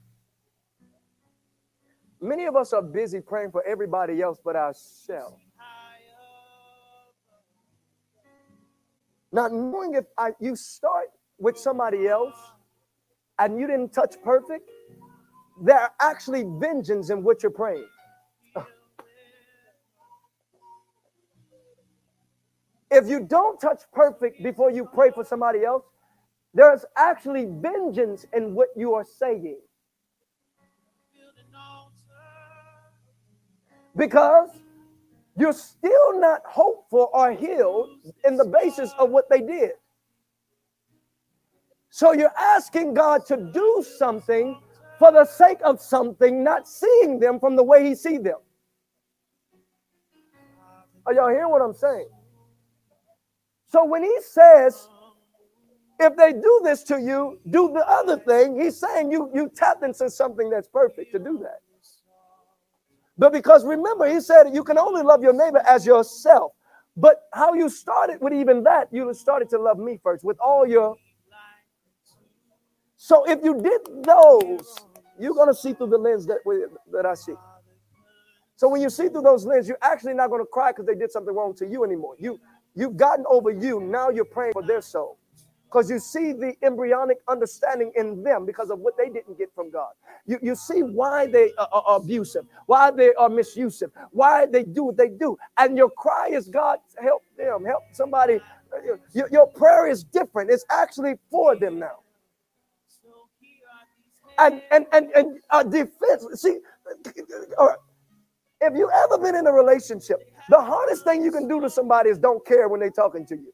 Many of us are busy praying for everybody else but ourselves. Not knowing if I, you start with somebody else and you didn't touch perfect, there are actually vengeance in what you're praying. If you don't touch perfect before you pray for somebody else, there's actually vengeance in what you are saying. Because you're still not hopeful or healed in the basis of what they did. So you're asking God to do something for the sake of something, not seeing them from the way He sees them. Are y'all hearing what I'm saying? So when He says, if they do this to you, do the other thing, He's saying you you tapped into something that's perfect to do that. But because remember, He said you can only love your neighbor as yourself. But how you started with even that, you started to love me first with all your. So if you did those, you're going to see through the lens that, we, that I see. So when you see through those lenses, you're actually not going to cry because they did something wrong to you anymore. You you've gotten over you. Now you're praying for their soul. Because you see the embryonic understanding in them because of what they didn't get from God. You, you see why they are, are abusive, why they are misusive, why they do what they do. And your cry is, God, help them, help somebody. Your, your prayer is different. It's actually for them now and and and, and a defense. See, if you ever been in a relationship, the hardest thing you can do to somebody is don't care when they're talking to you.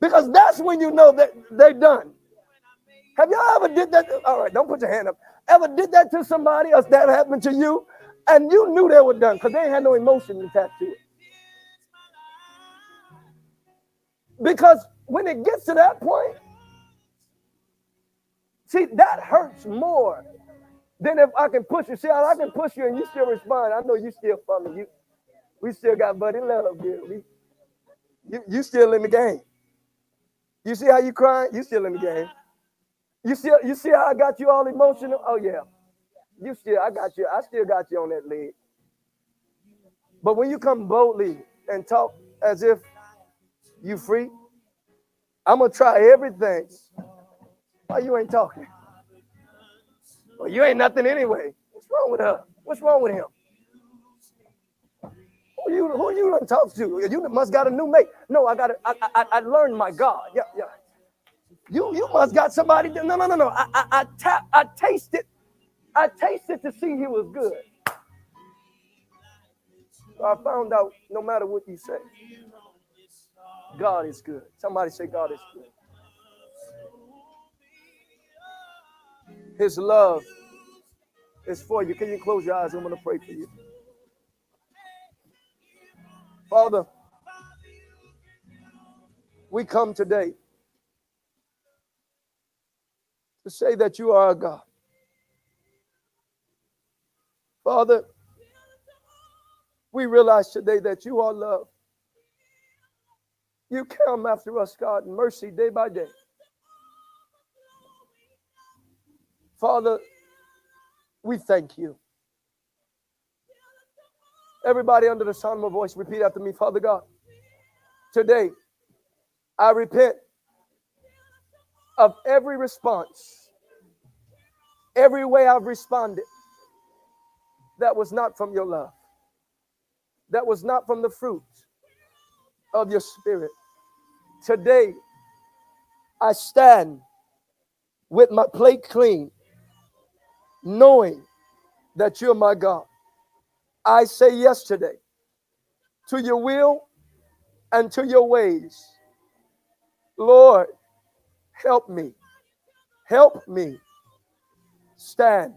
Because that's when you know that they're done. Have y'all ever did that? All right, don't put your hand up. Ever did that to somebody else that happened to you, and you knew they were done because they had no emotion attached to it. Because when it gets to that point, see, that hurts more than if I can push you. See, I can push you and you still respond. I know you still for me. You, we still got buddy love, girl. We, you, you still in the game. You see how you crying? You still in the game. You see, you see how I got you all emotional? Oh yeah. You still, I got you. I still got you on that leg. But when you come boldly and talk as if you free? I'm gonna try everything. Why you ain't talking? Well, you ain't nothing anyway. What's wrong with her? What's wrong with him? Who you who you done talk to? You must got a new mate. No, I got I, I I learned my God. Yeah, yeah. You you must got somebody. No, no, no, no. I I, I tap I tasted. I tasted to see he was good. So I found out no matter what you say. God is good. Somebody say, God is good. His love is for you. Can you close your eyes? I'm going to pray for you. Father, we come today to say that you are God. Father, we realize today that you are love. You come after us, God, in mercy day by day. Father, We thank you. Everybody under the sound of my voice, repeat after me, Father God. Today, I repent of every response, every way I've responded that was not from your love, that was not from the fruit of your spirit. Today, I stand with my plate clean, knowing that you're my God. I say yes today to your will and to your ways. Lord, help me. Help me stand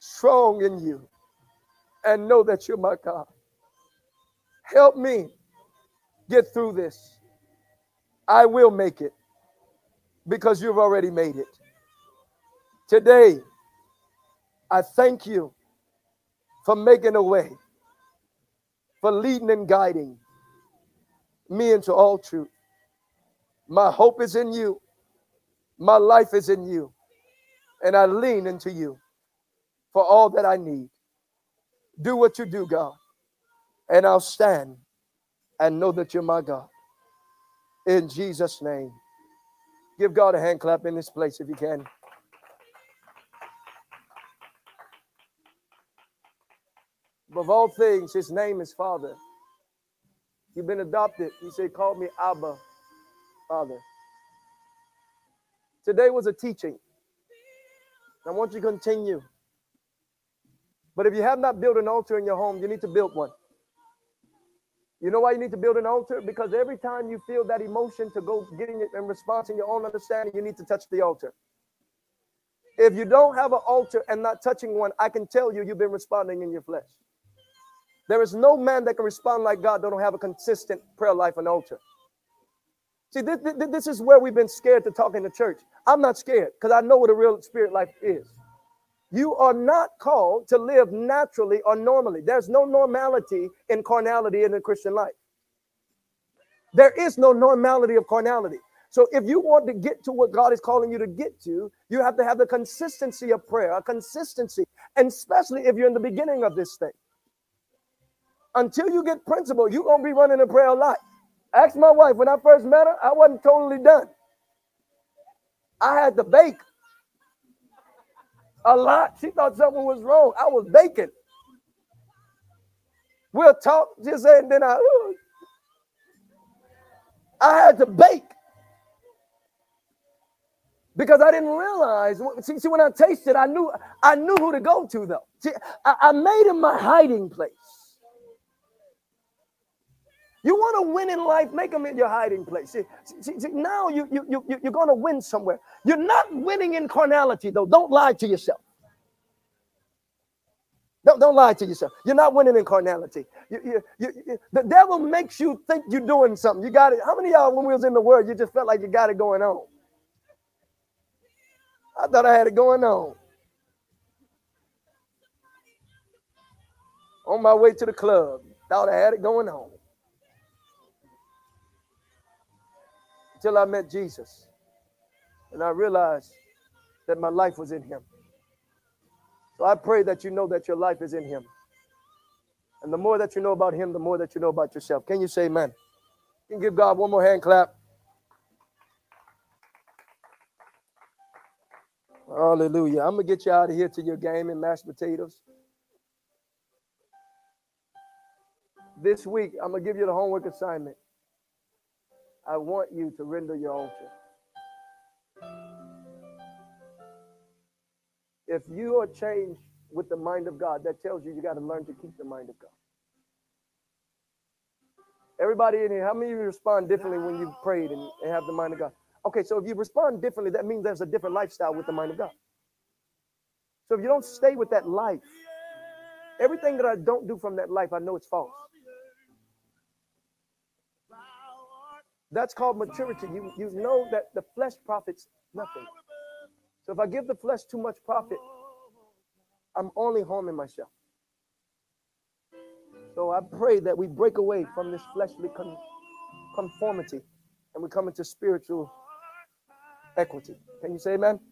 strong in you and know that you're my God. Help me get through this. I will make it because you've already made it. Today, I thank you for making a way, for leading and guiding me into all truth. My hope is in you, my life is in you, and I lean into you for all that I need. Do what you do, God, and I'll stand and know that you're my God. In Jesus' name. Give God a hand clap in this place if you can. Above all things, his name is Father. You've been adopted. He said, Call me Abba, Father. Today was a teaching. I want you to continue. But if you have not built an altar in your home, you need to build one. You know why you need to build an altar? Because every time you feel that emotion to go getting it in response in your own understanding, you need to touch the altar. If you don't have an altar and not touching one, I can tell you you've been responding in your flesh. There is no man that can respond like God that don't have a consistent prayer life and altar. See, this, this is where we've been scared to talk in the church. I'm not scared because I know what a real spirit life is. You are not called to live naturally or normally. There's no normality in carnality in the Christian life. There is no normality of carnality. So if you want to get to what God is calling you to get to, you have to have the consistency of prayer, a consistency, and especially if you're in the beginning of this thing. Until you get principle, you're gonna be running a prayer a lot. Ask my wife when I first met her, I wasn't totally done. I had to bake a lot. She thought something was wrong. I was baking. We'll talk, just saying, then I, I had to bake because I didn't realize. See, see, when I tasted, I knew I knew who to go to though. See, I, I made him my hiding place. You want to win in life, make them in your hiding place. See, see, see now you, you, you, you're going to win somewhere. You're not winning in carnality, though. Don't lie to yourself. Don't, don't lie to yourself. You're not winning in carnality. You, you, you, the devil makes you think you're doing something. You got it. How many y'all, when we was in the world, you just felt like you got it going on? I thought I had it going on. On my way to the club, thought I had it going on. Until I met Jesus. And I realized that my life was in him. So I pray that you know that your life is in him. And the more that you know about him, the more that you know about yourself. Can you say amen? You can give God one more hand clap. Hallelujah. I'm going to get you out of here to your game and mashed potatoes. This week, I'm going to give you the homework assignment. I want you to render your altar. If you are changed with the mind of God, that tells you you got to learn to keep the mind of God. Everybody in here, how many of you respond differently when you prayed and, and have the mind of God? Okay, so if you respond differently, that means there's a different lifestyle with the mind of God. So if you don't stay with that life, everything that I don't do from that life, I know it's false. That's called maturity. You, you know that the flesh profits nothing. So if I give the flesh too much profit, I'm only harming myself. So I pray that we break away from this fleshly con- conformity and we come into spiritual equity. Can you say amen?